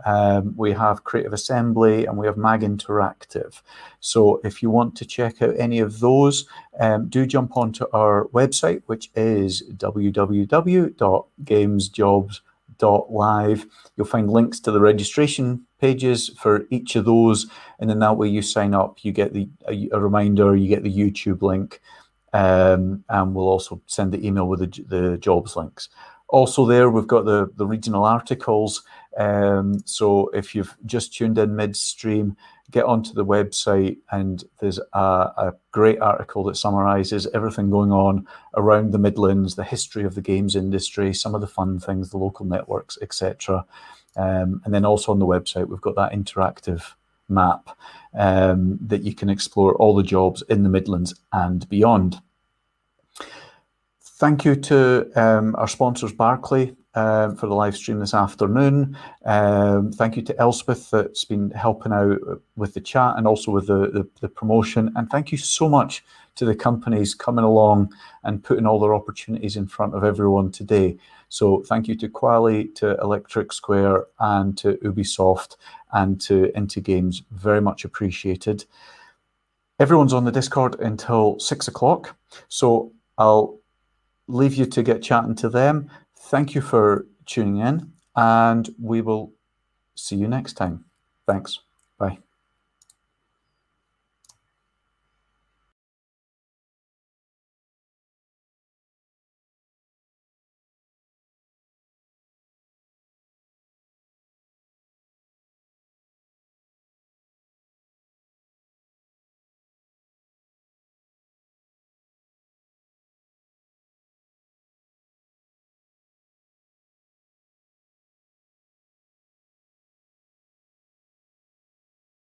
um, we have Creative Assembly, and we have Mag Interactive. So if you want to check out any of those, um, do jump onto our website, which is www.gamesjobs.live. You'll find links to the registration pages for each of those, and then that way you sign up, you get the a, a reminder, you get the YouTube link, um, and we'll also send the email with the, the jobs links. Also, there we've got the the regional articles. Um, so if you've just tuned in midstream, get onto the website and there's a, a, great article that summarizes everything going on around the Midlands, the history of the games industry, some of the fun things, the local networks, etc. Um, and then also on the website, we've got that interactive map um, that you can explore all the jobs in the Midlands and beyond. Thank you to um, our sponsors, Barclay, um, for the live stream this afternoon. Um, thank you to Elspeth that's been helping out with the chat and also with the, the, the, promotion. And thank you so much to the companies coming along and putting all their opportunities in front of everyone today. So thank you to Kwalee, to Electric Square, and to Ubisoft and to Into Games. Very much appreciated. Everyone's on the Discord until six o'clock. So I'll leave you to get chatting to them. Thank you for tuning in, and we will see you next time. Thanks.